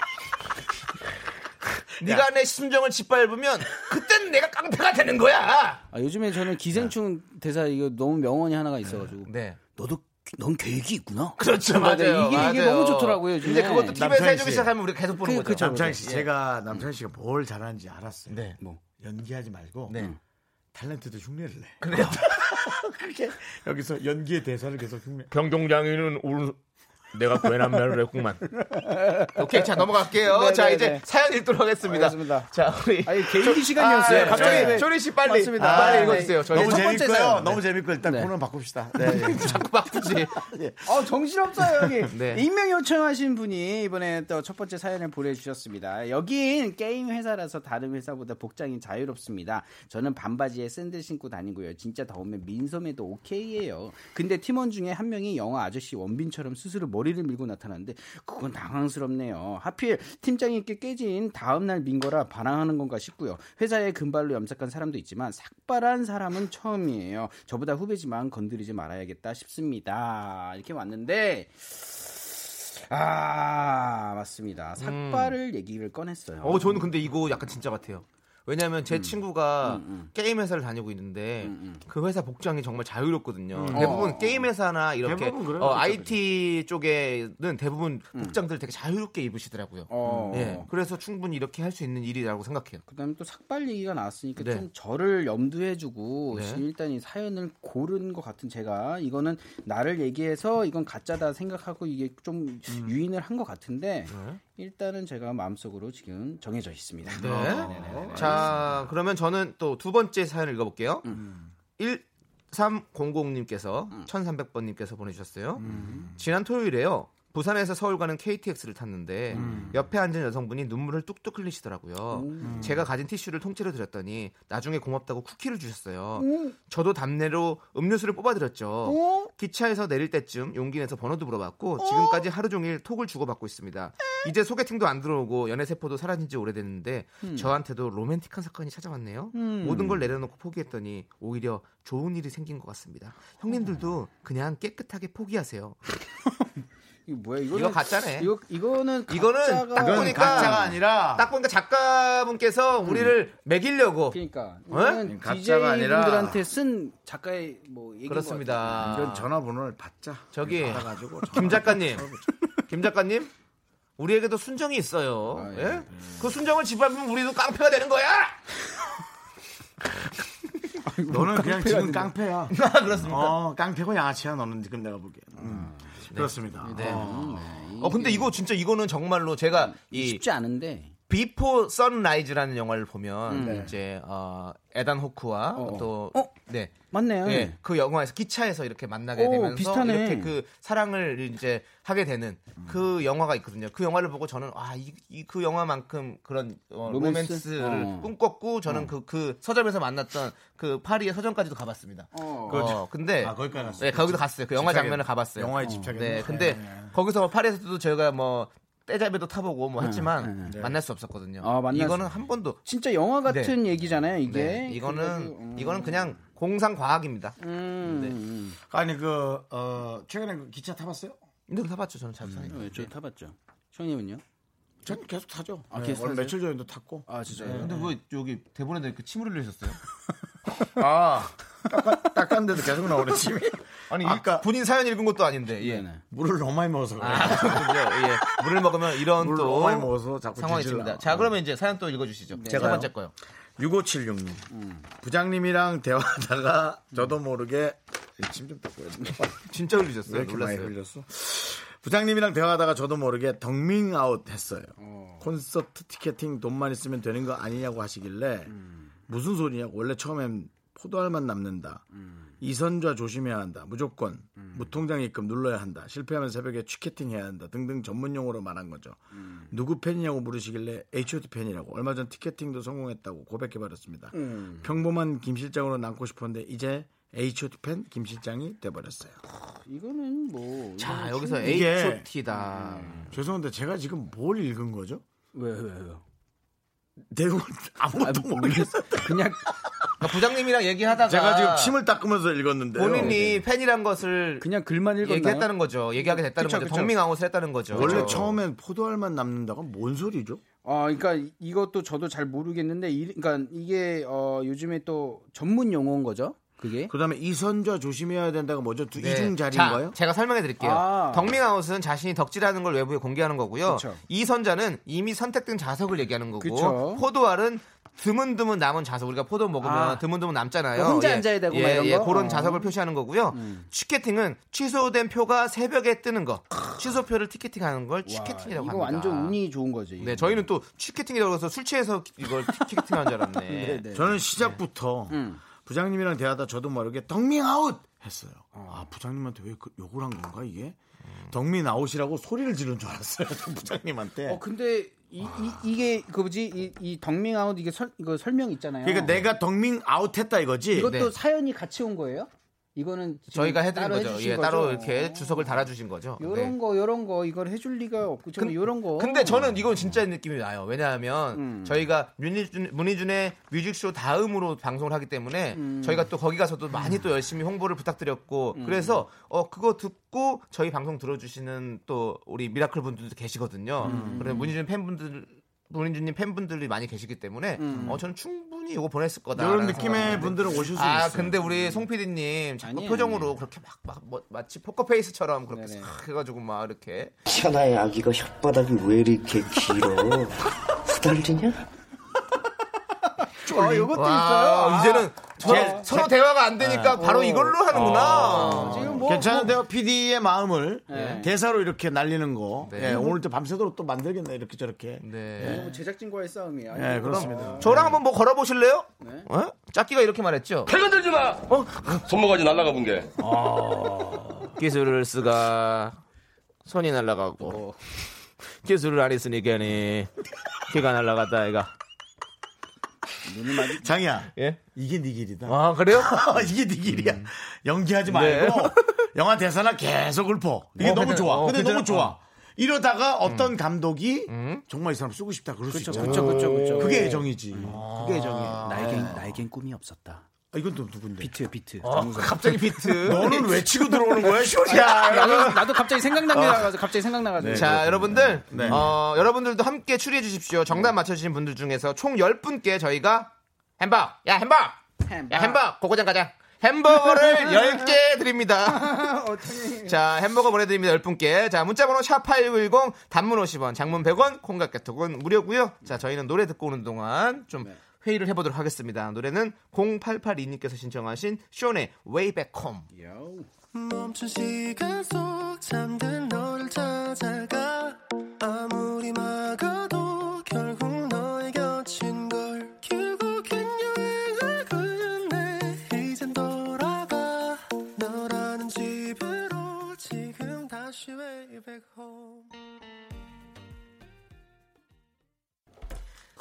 네가 내 심정을 짓밟으면 그땐 내가 깡패가 되는 거야. 아, 요즘에 저는 기생충 대사 이거 너무 명언이 하나가 있어가지고 네. 너도 넌 계획이 있구나. 그렇죠. 맞아요. 맞아요. 이게- 이게 맞아요. 너무 좋더라고요, 요즘에. 근데 그것도 TV에서 남창희 해주기 씨. 시작하면 우리가 계속 보는 그- 거죠. 그쵸, 남창희 씨, 예. 제가 남창희 씨가 뭘 잘하는지 알았어요. 네. 뭐. 연기하지 말고 네. 탤런트도 흉내를 내. 그래요. <laughs> 그렇게 여기서 연기의 대사를 계속 흉내. 병종장이는 오른 내가 말을 했구만. <laughs> 오케이, 자 넘어갈게요. 네, 자 네, 이제 네. 사연 읽도록 하겠습니다. 알겠습니다. 자 우리 아니 개인기 시간이었어요. 아, 네, 갑자기 네. 조리 씨 빨리 맞습니다. 빨리 아, 읽어주세요. 저희 너무 첫 번째 재밌고요. 사연. 너무 재밌고 일단 네. 코너 바꿉시다. <laughs> 네. 자꾸 바꾸지. 어, 정신없어요, 여기. <laughs> 네. 익명 요청하신 분이 이번에 또 첫 번째 사연을 보내주셨습니다. 여긴 게임 회사라서 다른 회사보다 복장이 자유롭습니다. 저는 반바지에 샌들 신고 다니고요. 진짜 더우면 민소매도 오케이예요. 근데 팀원 중에 한 명이 영화 아저씨 원빈처럼 스스로 머리를 밀고 나타났는데 그건 당황스럽네요. 하필 팀장님께 깨진 다음 날 민 거라 반항하는 건가 싶고요. 회사에 금발로 염색한 사람도 있지만 삭발한 사람은 처음이에요. 저보다 후배지만 건드리지 말아야겠다 싶습니다. 이렇게 왔는데 아 맞습니다. 삭발을 얘기를 꺼냈어요. 어 저는 근데 이거 약간 진짜 같아요. 왜냐하면 제 친구가 음, 음. 게임 회사를 다니고 있는데 음, 음. 그 회사 복장이 정말 자유롭거든요. 음. 대부분 어. 게임 회사나 이렇게 어, IT 쪽에는 대부분 복장들 되게 자유롭게 입으시더라고요. 어. 예, 그래서 충분히 이렇게 할 수 있는 일이라고 생각해요. 그다음에 또 삭발 얘기가 나왔으니까 네. 좀 저를 염두해주고 네. 일단 이 사연을 고른 것 같은 제가 이거는 나를 얘기해서 이건 가짜다 생각하고 이게 좀 유인을 한 것 같은데 네. 일단은 제가 마음속으로 지금 정해져 있습니다. 네. 자, 그러면 저는 또 두 번째 사연을 읽어볼게요. 1300님께서 1300번님께서 보내주셨어요. 지난 토요일에요. 부산에서 서울 가는 KTX를 탔는데 옆에 앉은 여성분이 눈물을 뚝뚝 흘리시더라고요. 제가 가진 티슈를 통째로 드렸더니 나중에 고맙다고 쿠키를 주셨어요. 저도 답례로 음료수를 뽑아드렸죠. 기차에서 내릴 때쯤 용기 내서 번호도 물어봤고 지금까지 하루 종일 톡을 주고받고 있습니다. 이제 소개팅도 안 들어오고 연애 세포도 사라진 지 오래됐는데 저한테도 로맨틱한 사건이 찾아왔네요. 모든 걸 내려놓고 포기했더니 오히려 좋은 일이 생긴 것 같습니다. 형님들도 그냥 깨끗하게 포기하세요. <laughs> 이거 뭐야? 이거는 이거 가짜네. 이거 이거는 이거는 가짜가 딱 보니까 가짜가 아니라 딱 보니까 작가분께서 우리를 매기려고 그러니까 어? 이거는 가짜가 DJ 아니라- 분들한테 쓴 작가의 뭐 얘기인 것 그렇습니다. 이건 전화번호를 받자. 저기 받아가지고 김 작가님, 김 작가님, 우리에게도 순정이 있어요. 아, 예. 예? 그 순정을 지배하면 우리도 깡패가 되는 거야. 너는 그냥 지금 깡패야. <laughs> 그렇습니까? 어, 깡패고 양아치야 너는 지금 내가 보기엔. 음. 그렇습니다. 네. 어. 어 근데 이거 진짜 이거는 정말로 제가 이 쉽지 않은데 Before Sunrise라는 영화를 보면 음, 네. 이제 어, 에단 호크와 어, 어. 또 어? 네. 맞네요. 예, 그 영화에서 기차에서 이렇게 만나게 오, 되면서 비슷하네. 이렇게 그 사랑을 이제 하게 되는 그 영화가 있거든요. 그 영화를 보고 저는 아이 그 영화만큼 그런 어, 로맨스? 로맨스를 어. 꿈꿨고 저는 그그 서점에서 만났던 그 파리의 서점까지도 가봤습니다. 어. 어, 근데 아, 거기까지 갔어요? 네, 거기도 갔어요. 그 영화 장면을 가봤어요. 영화에 집착했네. 네, 근데 네. 거기서 파리에서도 저희가 뭐 떼잡이도 타보고 뭐 했지만 네. 만날 수 없었거든요. 아, 만날 이거는 수- 한 번도 진짜 영화 같은 얘기잖아요, 이게. 네, 이거는 음. 이거는 그냥 공상 과학입니다. 음, 네. 음. 아니 그 어, 최근에 그 기차 타봤어요? 근데 타봤죠, 저는 잘 타니까. 네, 저 타봤죠. 형님은요? 전 계속 타죠. 아, 네, 계속 오늘 타세요? 며칠 전에도 탔고. 아, 진짜요? 근데 왜 여기 대본에다 이렇게 침을 흘리셨어요? <laughs> 아, 닦았는데도 계속 나오네 침이. 아니 아까- 본인 사연 읽은 것도 아닌데. 예. 물을 너무 많이 먹어서 그래요. 아. 예. 물을 먹으면 이런 물을 또 너무 많이 먹어서 자꾸 상황이 있습니다. 나. 자, 그러면 이제 사연 또 읽어주시죠. 세 제가요? 번째 거요. 6576님. 부장님이랑 대화하다가 저도 모르게 침 좀 닦고. <laughs> 진짜 왜 흘리셨어요. 놀랐어요. 흘렸어? 부장님이랑 대화하다가 저도 모르게 덕밍 아웃 했어요. 콘서트 티켓팅 돈만 있으면 되는 거 아니냐고 하시길래 무슨 소리냐고 원래 처음엔 포도알만 남는다. 이선좌 조심해야 한다. 무조건 무통장 입금 눌러야 한다. 실패하면 새벽에 취캐팅 해야 한다. 등등 전문 용어로 말한 거죠. 누구 팬이냐고 물으시길래 H.O.T 팬이라고 얼마 전 티켓팅도 성공했다고 고백해 버렸습니다. 평범한 김 실장으로 남고 싶었는데 이제 H.O.T 팬 김 실장이 돼 버렸어요. 이거는 뭐. 자, 이거는 여기서 H.O.T다. 죄송한데 제가 지금 뭘 읽은 거죠? 왜, 왜, 왜요? 내용을 아무것도 모르겠어요. 그냥 그러니까 부장님이랑 얘기하다가 제가 지금 침을 닦으면서 읽었는데요. 본인이 팬이란 것을 그냥 글만 읽었나요? 얘기했다는 거죠. 얘기하게 됐다는 그쵸, 거죠. 그쵸. 덕밍아웃을 했다는 거죠. 원래 그렇죠. 처음엔 포도알만 남는다고 뭔 소리죠? 어, 그러니까 이- 이것도 저도 잘 모르겠는데, 이, 그러니까 이게 어, 요즘에 또 전문 용어인 거죠. 그게. 그다음에 이선좌 조심해야 된다가 뭐죠? 두 네. 이중 자리인가요? 자, 제가 설명해 드릴게요. 아. 덕밍아웃은 자신이 덕질하는 걸 외부에 공개하는 거고요. 그쵸. 이선자는 이미 선택된 자석을 얘기하는 거고 그쵸. 포도알은 드문드문 남은 자석 우리가 포도 먹으면 아. 드문드문 남잖아요. 그 혼자 앉아야 되고 예, 막 이런 예, 거? 그런 어. 자석을 표시하는 거고요. 취캐팅은 취소된 표가 새벽에 뜨는 거. 취소표를 티켓팅하는 걸 취캐팅이라고 이거 합니다. 완전 운이 좋은 거죠. 이거. 네, 저희는 또 취캐팅이라고 해서 술 취해서 이걸 티켓팅하는 줄 알았네. <laughs> 네, 네. 저는 시작부터 음. 부장님이랑 대하다 저도 모르게 덕밍아웃 했어요. 아 부장님한테 왜 그 욕을 한 건가 이게? 덕밍아웃이라고 소리를 지른 줄 알았어요. 저 부장님한테. 어, 근데 이, 이, 게그 뭐지? 이, 이 덕밍 아웃 이게 설, 이거 설명 있잖아요. 그러니까 내가 덕밍 아웃 했다 이거지. 이것도 네. 사연이 같이 온 거예요? 이거는 저희가 해드린 따로 거죠. 예, 따로 거죠? 이렇게 주석을 달아주신 거죠. 요런 네. 거 요런 거 이걸 해줄 리가 없고 저는 요런 거. 근데 저는 이건 진짜 느낌이 나요. 왜냐하면 음. 저희가 문희준, 문희준의 뮤직쇼 다음으로 방송을 하기 때문에 음. 저희가 또 거기 가서도 많이 또 열심히 홍보를 부탁드렸고 그래서 어 그거 듣고 저희 방송 들어주시는 또 우리 미라클 분들도 계시거든요. 음. 그래서 문희준 팬분들 노린주님 팬분들이 많이 계시기 때문에 어 저는 충분히 이거 보냈을 거다. 이런 느낌의 분들은 오실 수 아 있어요. 근데 우리 송 PD님 자꾸 표정으로. 그렇게 막, 막 뭐, 마치 포커페이스처럼 그렇게 네네. 싹 해가지고 막 이렇게 천하의 아기가 혓바닥이 왜 이렇게 길어? <laughs> 후달리냐? 어, 요것도 와, 있어요. 아, 이제는 서로, 제- 서로 대화가 안 되니까 바로 이걸로 하는구나. 지금 뭐 괜찮은데요? PD의 마음을 네. 대사로 이렇게 날리는 거. 네. 예, 오늘도 밤새도록 또 만들겠네 이렇게 저렇게. 네. 뭐 제작진과의 싸움이야. 예, 그렇습니다. 저랑 한번 뭐 걸어보실래요? 네. 어? 짝기가 이렇게 말했죠. 배 건들지 마! 손모가지 날라가 본 게. 기술을 쓰가 손이 날아가고 기술을 안 했으니까 기가 날아갔다 애가. <laughs> 장이야. 예? 이게 네 길이다. 아 그래요? <laughs> 이게 네 길이야. 연기하지 말고 <laughs> 영화 대사나 계속 읊어. 이게 어, 너무 괜찮- 좋아. 어, 근데. 너무 좋아. 이러다가 어떤 감독이 정말 이 사람 쓰고 싶다 그럴 수 있잖아. 그쵸, 그쵸, 그쵸. 그게 애정이지. 그게 애정이야. 아. 나에겐 나에겐 꿈이 없었다. 아, 이건 또 누군데? 비트 비트. 어, 갑자기 비트. <laughs> 너는 왜 치고 들어오는 거야, 야, 쇼리야? 나도, 나도 갑자기 생각나가지고 갑자기 생각나가지고. 자, 여러분들, 네. 어, 여러분들도 함께 추리해 주십시오. 정답 맞춰주신 분들 중에서 총 10분께 저희가 햄버거, 야, 햄버거! 야, 햄버거! 고고장 가자. 햄버거를 10개 <laughs> 드립니다. <laughs> 자, 햄버거 보내드립니다. 10분께. 자, 문자번호 샵8910, 단문 50원, 장문 100원, 콩깍개톡은 무료고요 자, 저희는 노래 듣고 오는 동안 좀 회의를 해보도록 하겠습니다. 노래는 0882님께서 신청하신 쇼의 Way Back Home. 멈춘 시간 속 잠든 너를 찾아가 아무리 막아도 결국 너의 곁인 걸 결국엔 여행을 끝내 이젠 돌아가 너라는 집으로 지금 다시 way back home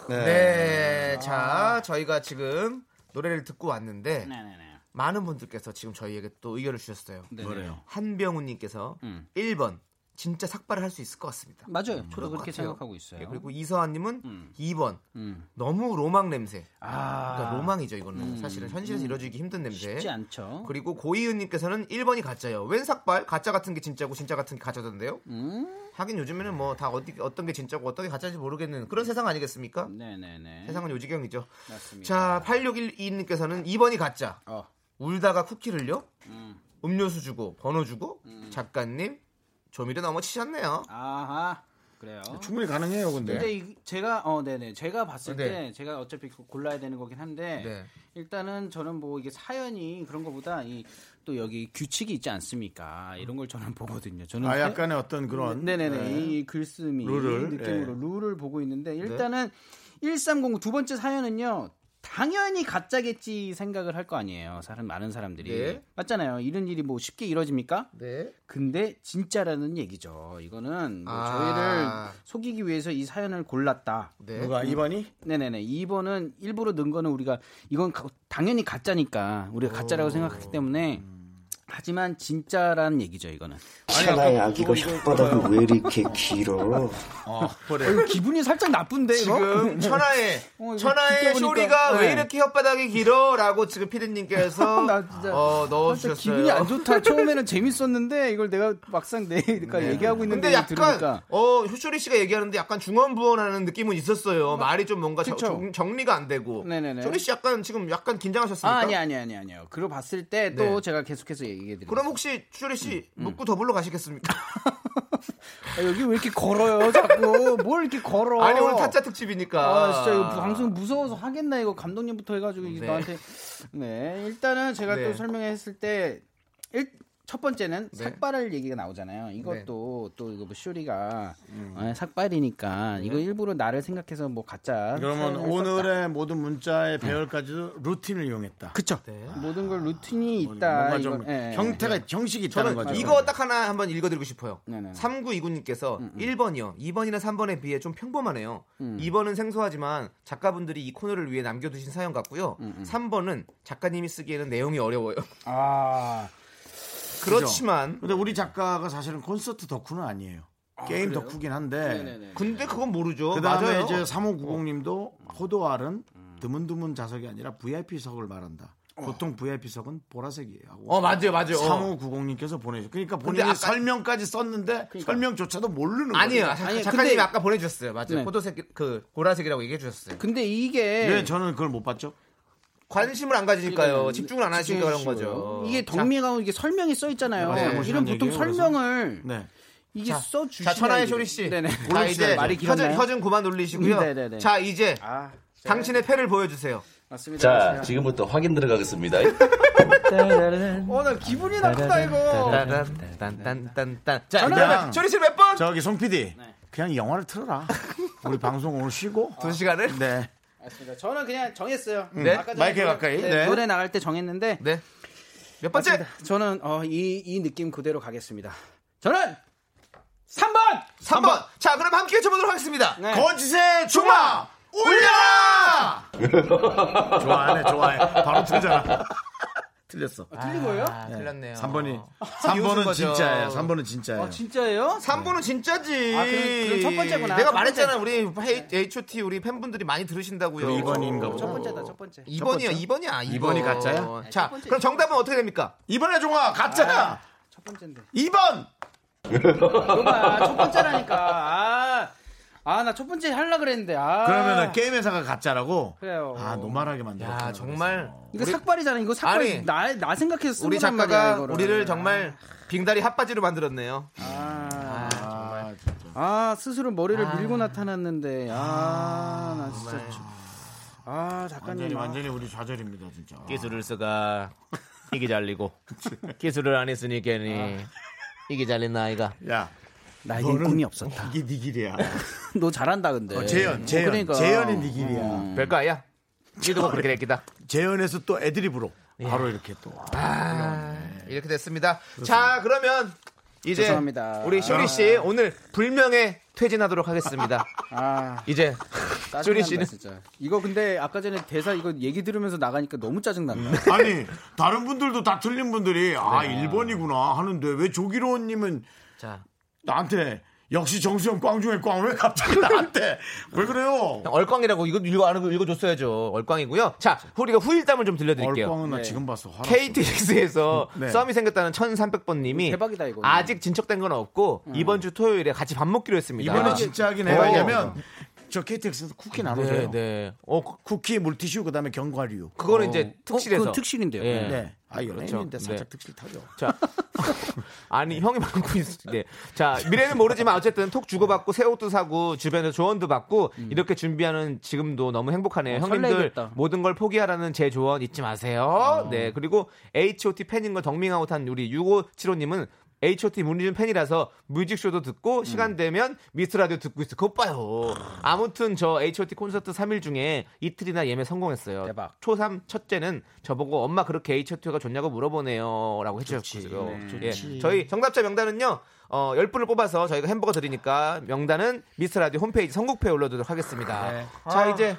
네. 자, 저희가 지금 노래를 듣고 왔는데 네네네. 많은 분들께서 지금 저희에게 또 의견을 주셨어요. 뭐래요? 한병우님께서 1번 진짜 삭발을 할 수 있을 것 같습니다. 맞아요. 그럴 저도 것 그렇게 같아요. 생각하고 있어요. 예, 그리고 이서환님은 음. 2번 음. 너무 로망 냄새. 아, 그러니까 로망이죠 이거는 사실은 현실에서 이루어지기 힘든 냄새. 쉽지 않죠. 그리고 고이은님께서는 1번이 가짜예요. 웬 삭발? 가짜 같은 게 진짜고 진짜 같은 게 가짜던데요? 음? 하긴 요즘에는 뭐 다 어디 어떤 게 진짜고 어떤 게 가짜인지 모르겠는 그런 세상 아니겠습니까? 네네네. 세상은 요지경이죠. 맞습니다. 자, 8612님께서는 2번이 가짜. 어. 울다가 쿠키를요? 음. 음료수 주고 번호 주고 작가님 조미료 너무 치셨네요. 아하. 그래요. 충분히 가능해요, 근데. 근데 이, 제가 어 네네 제가 봤을 네. 때 제가 어차피 그 골라야 되는 거긴 한데 네. 일단은 저는 뭐 이게 사연이 그런 거보다 이 또 여기 규칙이 있지 않습니까 이런 걸 저는 보거든요. 저는 아, 세- 약간의 어떤 그런. 네네네 네. 이 글쓰미 룰을, 느낌으로 예. 룰을 보고 있는데 일단은 1309 두 번째 사연은요 당연히 가짜겠지 생각을 할 거 아니에요 사람 많은 사람들이 네. 맞잖아요 이런 일이 뭐 쉽게 이루어집니까 네. 근데 진짜라는 얘기죠 이거는 뭐 아. 저희를 속이기 위해서 이 사연을 골랐다 네. 누가 2번이? 네네네 2번은 일부러 넣은 거는 우리가 이건 가- 당연히 가짜니까 우리가 가짜라고 생각하기 때문에 하지만 진짜라는 얘기죠 이거는 천하의 아기가 혓바닥이 왜 이렇게 길어? 어, 그래. 어, 기분이 살짝 나쁜데 이거 지금 천하의 <laughs> 어, 천하의 쇼리가 왜 네. 이렇게 혓바닥이 길어라고 지금 피디님께서 <laughs> 어, 넣어주셨어요. 기분이 안 좋다. 처음에는 재밌었는데 이걸 내가 막상 내가 얘기하고 있는데 근데 약간 들으니까 어 효쇼리 씨가 얘기하는데 약간 중언부언하는 느낌은 있었어요. 말이 좀 뭔가 정- 정리가 안 되고. 네네네. 쇼리 씨 약간 지금 약간 긴장하셨습니까? 아, 아니 아니 아니 아니요. 그리고 봤을 때또 네. 제가 계속해서 얘기 해 드릴게요. 그럼 혹시 쇼리 씨 음, 묵고 더불러 가시겠습니까? 아, 여기 왜 이렇게 걸어요? 자꾸 뭘 이렇게 걸어? 아니 오늘 타짜 특집이니까. 아, 진짜 이거 방송 무서워서 하겠나 이거 감독님부터 해가지고 네. 나한테 네 일단은 제가 네. 또 설명했을 때 일, 첫 번째는 네. 삭발할 얘기가 나오잖아요. 이것도 또 이거 뭐 쇼리가 아, 삭발이니까 이거 일부러 나를 생각해서 뭐 가짜 그러면 썼다. 오늘의 모든 문자의 배열까지도 루틴을 이용했다. 그쵸. 네. 모든 걸 루틴이 있다. 뭔가 좀 이거- 예, 예. 형태가 형식이 있다는 저는 거죠. 이거 딱 하나 한번 읽어드리고 싶어요. 네네. 3929님께서 1번이요. 2번이나 3번에 비해 좀 평범하네요. 음. 2번은 생소하지만 작가분들이 이 코너를 위해 남겨두신 사연 같고요. 음, 3번은 작가님이 쓰기에는 내용이 어려워요. 아 그렇지만 근데 우리 작가가 사실은 콘서트 덕후는 아니에요. 게임 덕후긴 한데. 네네네. 근데 그건 모르죠. 그 다음에 맞아요. 이제 3590님도 호도알은 드문드문 좌석이 아니라 VIP석을 말한다. 보통 VIP석은 보라색이에요. 어 맞아요 맞아요. 어. 3590님께서 보내주셨어요. 그러니까 본인이 아까- 설명까지 썼는데 설명조차도 모르는 아니에요. 거예요. 자- 아니, 작가님이 근데- 아까 보내주셨어요. 맞아요. 네. 포도색 그 보라색이라고 얘기해 주셨어요. 근데 이게 왜 저는 그걸 못 봤죠? 관심을 안 가지니까요. 그러니까 집중을 안 하시니까 그런 거죠. 이게 자, 덕미가고 이게 설명이 써 있잖아요. 네, 이런 보통? 설명을 네. 이게 자, 써 주시. 자 천하의 쇼리 씨. 네네. 자 이제 말이 길었나요? 혀준 그만 놀리시고요. 네네네. 자 이제 아, 당신의 패를 보여 주세요. 맞습니다. 자, 지금부터 확인 들어가겠습니다. <laughs> 어, 나 기분이 나쁘다 이거. 딴딴딴딴. 자 쇼리 씨몇 번? 저기 송 PD 네. 그냥 영화를 틀어라. 우리 방송 오늘 쉬고 두 시간을? 네. 맞습니다. 저는 그냥 정했어요. 네, 아까 전에 마이크에 노래- 가까이. 네, 네. 노래 나갈 때 정했는데 네. 몇 번째? 맞습니다. 저는 어, 이, 이 느낌 그대로 가겠습니다. 저는 3번! 3번. 자 그럼 함께 해보도록 하겠습니다. 네. 거짓의 중화 올려라. 좋아하네, 좋아해. 바로 틀잖아. 틀렸어. 틀린 거예요? 아, 틀렸네요. 3번이 비웃은 3번은 거죠. 진짜예요. 3번은 진짜예요. 아, 진짜예요? 3번은 진짜지. 아, 그럼- 그럼 첫 번째구나. 내가 첫 말했잖아. 우리 H.O.T. 우리 팬분들이 많이 들으신다고요. 그럼 2번인가 보다. 첫 번째다, 첫 번째. 2번이요. 2번이야. 2번이 가짜야? 자, 그럼 정답은 어떻게 됩니까? 이번에 종아 가짜야. 첫 번째인데. 2번. <laughs> 이거 봐, 첫 번째라니까. 아, 아, 나 첫 번째 하려 그랬는데. 아. 그러면은 게임 회사가 가짜라고. 그래요. 아 노말하게 만들었다. 야, 정말 이거 우리- 삭발이잖아. 이거 삭발. 아니, 나, 나 생각해서 쓴 우리 작가가 말이야, 이거를. 우리를 정말 빙다리 핫바지로 만들었네요. 아, 아, 진짜. 아, 스스로 머리를 아. 밀고 나타났는데. 아, 나 진짜. 좀- 아, 작가님. 완전히 아. 완전히 우리 좌절입니다 진짜. 기술을 쓰가 <laughs> 이게 잘리고 기술을 안 했으니 괜히 이게 잘린 나이가 야, 나에겐 꿈이 없었다. 이게 네 길이야. <laughs> 너 잘한다, 근데. 어, 재현, 재현, 그러니까. 재현이 네 길이야. 음. 별거 아니야. 이도 그렇게 됐기다. 재현에서 또 애드립으로 바로 이렇게 또. 아, 이렇게 됐습니다. 자, 그러면 이제 죄송합니다. 우리 쇼리 씨 오늘 불명예 퇴진하도록 하겠습니다. 아, 이제 쇼리 씨는 진짜. 이거 근데 아까 전에 대사 이거 얘기 들으면서 나가니까 너무 짜증난다. 아니 다른 분들도 다 틀린 분들이 아 1번이구나 하는데 왜 조기로님은 자 나한테 역시 정수영 꽝 중에 꽝 왜 <laughs> 갑자기 나한테 왜 그래요? 얼꽝이라고 이거 읽어 안 읽어 줬어야죠. 얼꽝이고요. 자, 우리가 후일담을 좀 들려드릴게요. 얼꽝은 나 네. 지금 봤어. 화났어. KTX에서 네. 썸이 생겼다는 1300번님이 대박이다, 이거. 아직 진척된 건 없고 이번 주 토요일에 같이 밥 먹기로 했습니다. 이번에 진짜 하긴 해요. 어. 왜냐면 저 KTX에서 쿠키 나눠줘요. 네, 네. 어, 그- 쿠키, 물티슈, 그다음에 견과류. 그거는 어. 이제 어, 특실에서 그건 특실인데요. 예. 네. 아 연예인인데 그렇죠. 살짝 네. 특실 타죠. 자, <laughs> 아니 형이 많고 있. 네. 자 미래는 모르지만 어쨌든 톡 주고받고 새 옷도 사고 주변에서 조언도 받고 이렇게 준비하는 지금도 너무 행복하네요. 어, 형님들 설레겠다. 모든 걸 포기하라는 제 조언 잊지 마세요. 네 그리고 H.O.T 팬인 걸 덕밍아웃한 우리 6575님은 H.O.T 문리준 팬이라서 뮤직쇼도 듣고 시간 되면 미스터 라디오 듣고 있어. 그것 봐요. 아무튼 저 H.O.T 콘서트 3일 중에 이틀이나 예매 성공했어요. 대박. 초3 첫째는 저보고 엄마 그렇게 H.O.T가 좋냐고 물어보네요. 라고 해주셨고요. 네. 예. 저희 정답자 명단은요. 어, 10분을 뽑아서 저희가 햄버거 드리니까 명단은 미스터 라디오 홈페이지 선곡표에 올려두도록 하겠습니다. 네. 자, 이제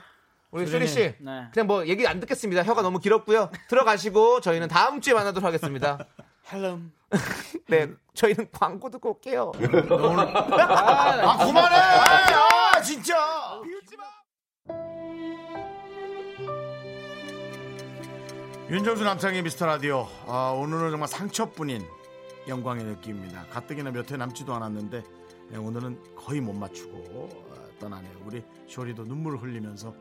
우리 쇼리 씨. 네. 그냥 뭐 얘기 안 듣겠습니다. 혀가 너무 길었고요. 들어가시고 저희는 다음 주에 만나도록 하겠습니다. <laughs> 헬럼. <laughs> 네, 저희는 광고 듣고 올게요. <laughs> 아 그만해! 아 진짜. 윤정수 남창의 미스터 라디오. 아, 오늘은 정말 상처뿐인 영광의 느낌입니다. 가뜩이나 몇 회 남지도 않았는데 네, 오늘은 거의 못 맞추고 어, 떠나네요. 우리 쇼리도 눈물을 흘리면서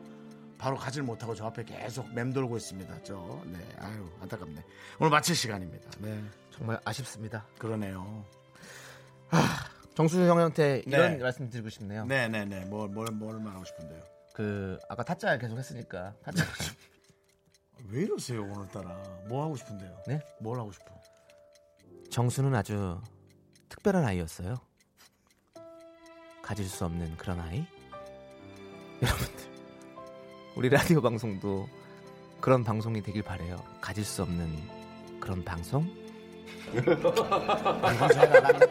바로 가질 못하고 저 앞에 계속 맴돌고 있습니다. 저, 네, 아유 안타깝네. 오늘 마칠 시간입니다. 네, 정말 아쉽습니다. 그러네요. 정수 형한테 이런 네. 말씀 드리고 싶네요. 네, 네, 네. 뭘, 뭘, 뭘 말하고 싶은데요? 그 아까 타짜 계속 했으니까 타짜 <laughs> 왜 이러세요 오늘따라? 뭐 하고 싶은데요? 네? 뭘 하고 싶어? 정수는 아주 특별한 아이였어요. 가질 수 없는 그런 아이. <laughs> 여러분들, 우리 라디오 방송도 그런 방송이 되길 바래요. 가질 수 없는 그런 방송.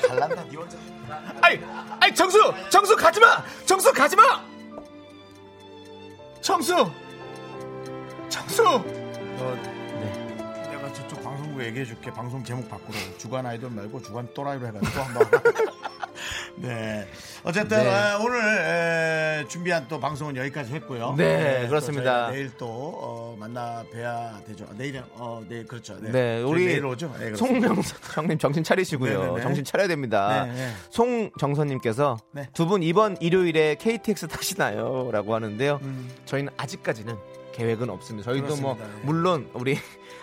갈란다. 니 혼자. 아이, 아이 정수, 정수 가지 마, 정수 가지 마. 정수, 정수. 너, 네, 내가 저쪽 방송국에 얘기해줄게. 방송 제목 바꾸라고. 주간 아이돌 말고 주간 또라이로 해가지고 한번. 네. 어쨌든 네. 아, 오늘 에, 준비한 또 방송은 여기까지 했고요. 네, 또 그렇습니다. 저희가 내일 또 어, 만나 뵈야 되죠. 내일은 어, 내일 그렇죠. 네, 네, 우리 내일 오죠. 네. 송명선 <laughs> 형님 정신 차리시고요. 네네네. 정신 차려야 됩니다. 네, 네. 송정선님께서 네. 두분 이번 일요일에 KTX 타시나요?라고 하는데요. 음. 저희는 아직까지는 계획은 없습니다. 저희도 뭐 그렇습니다. 네. 물론 우리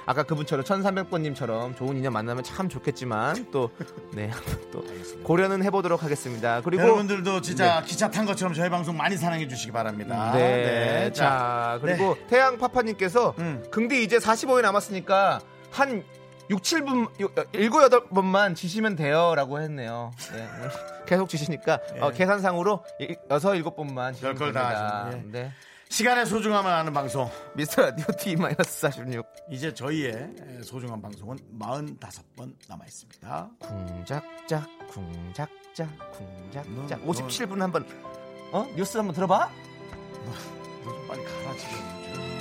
아까 그분처럼 1300번님처럼 좋은 인연 만나면 참 좋겠지만 또 네, 또 고려는 해보도록 하겠습니다. 그리고 여러분들도 진짜 기차 탄 것처럼 저희 방송 많이 사랑해 주시기 바랍니다. 네. 자, 그리고 태양 파파님께서 음. 긍디 이제 45일 남았으니까 한 6, 7분, 7, 8번만 지시면 돼요. 라고 했네요. 네. <laughs> 계속 지시니까 어, 계산상으로 6, 7번만 지시면 됩니다. 하시네. 네. 시간의 소중함을 아는 방송. 미스터 라디오 T-46 이제 저희의 소중한 방송은 45번 남아 있습니다. 쿵작작 쿵작작 쿵작작 너- 57분 한번 어? 뉴스 한번 들어봐? 너좀 빨리 가라 지금.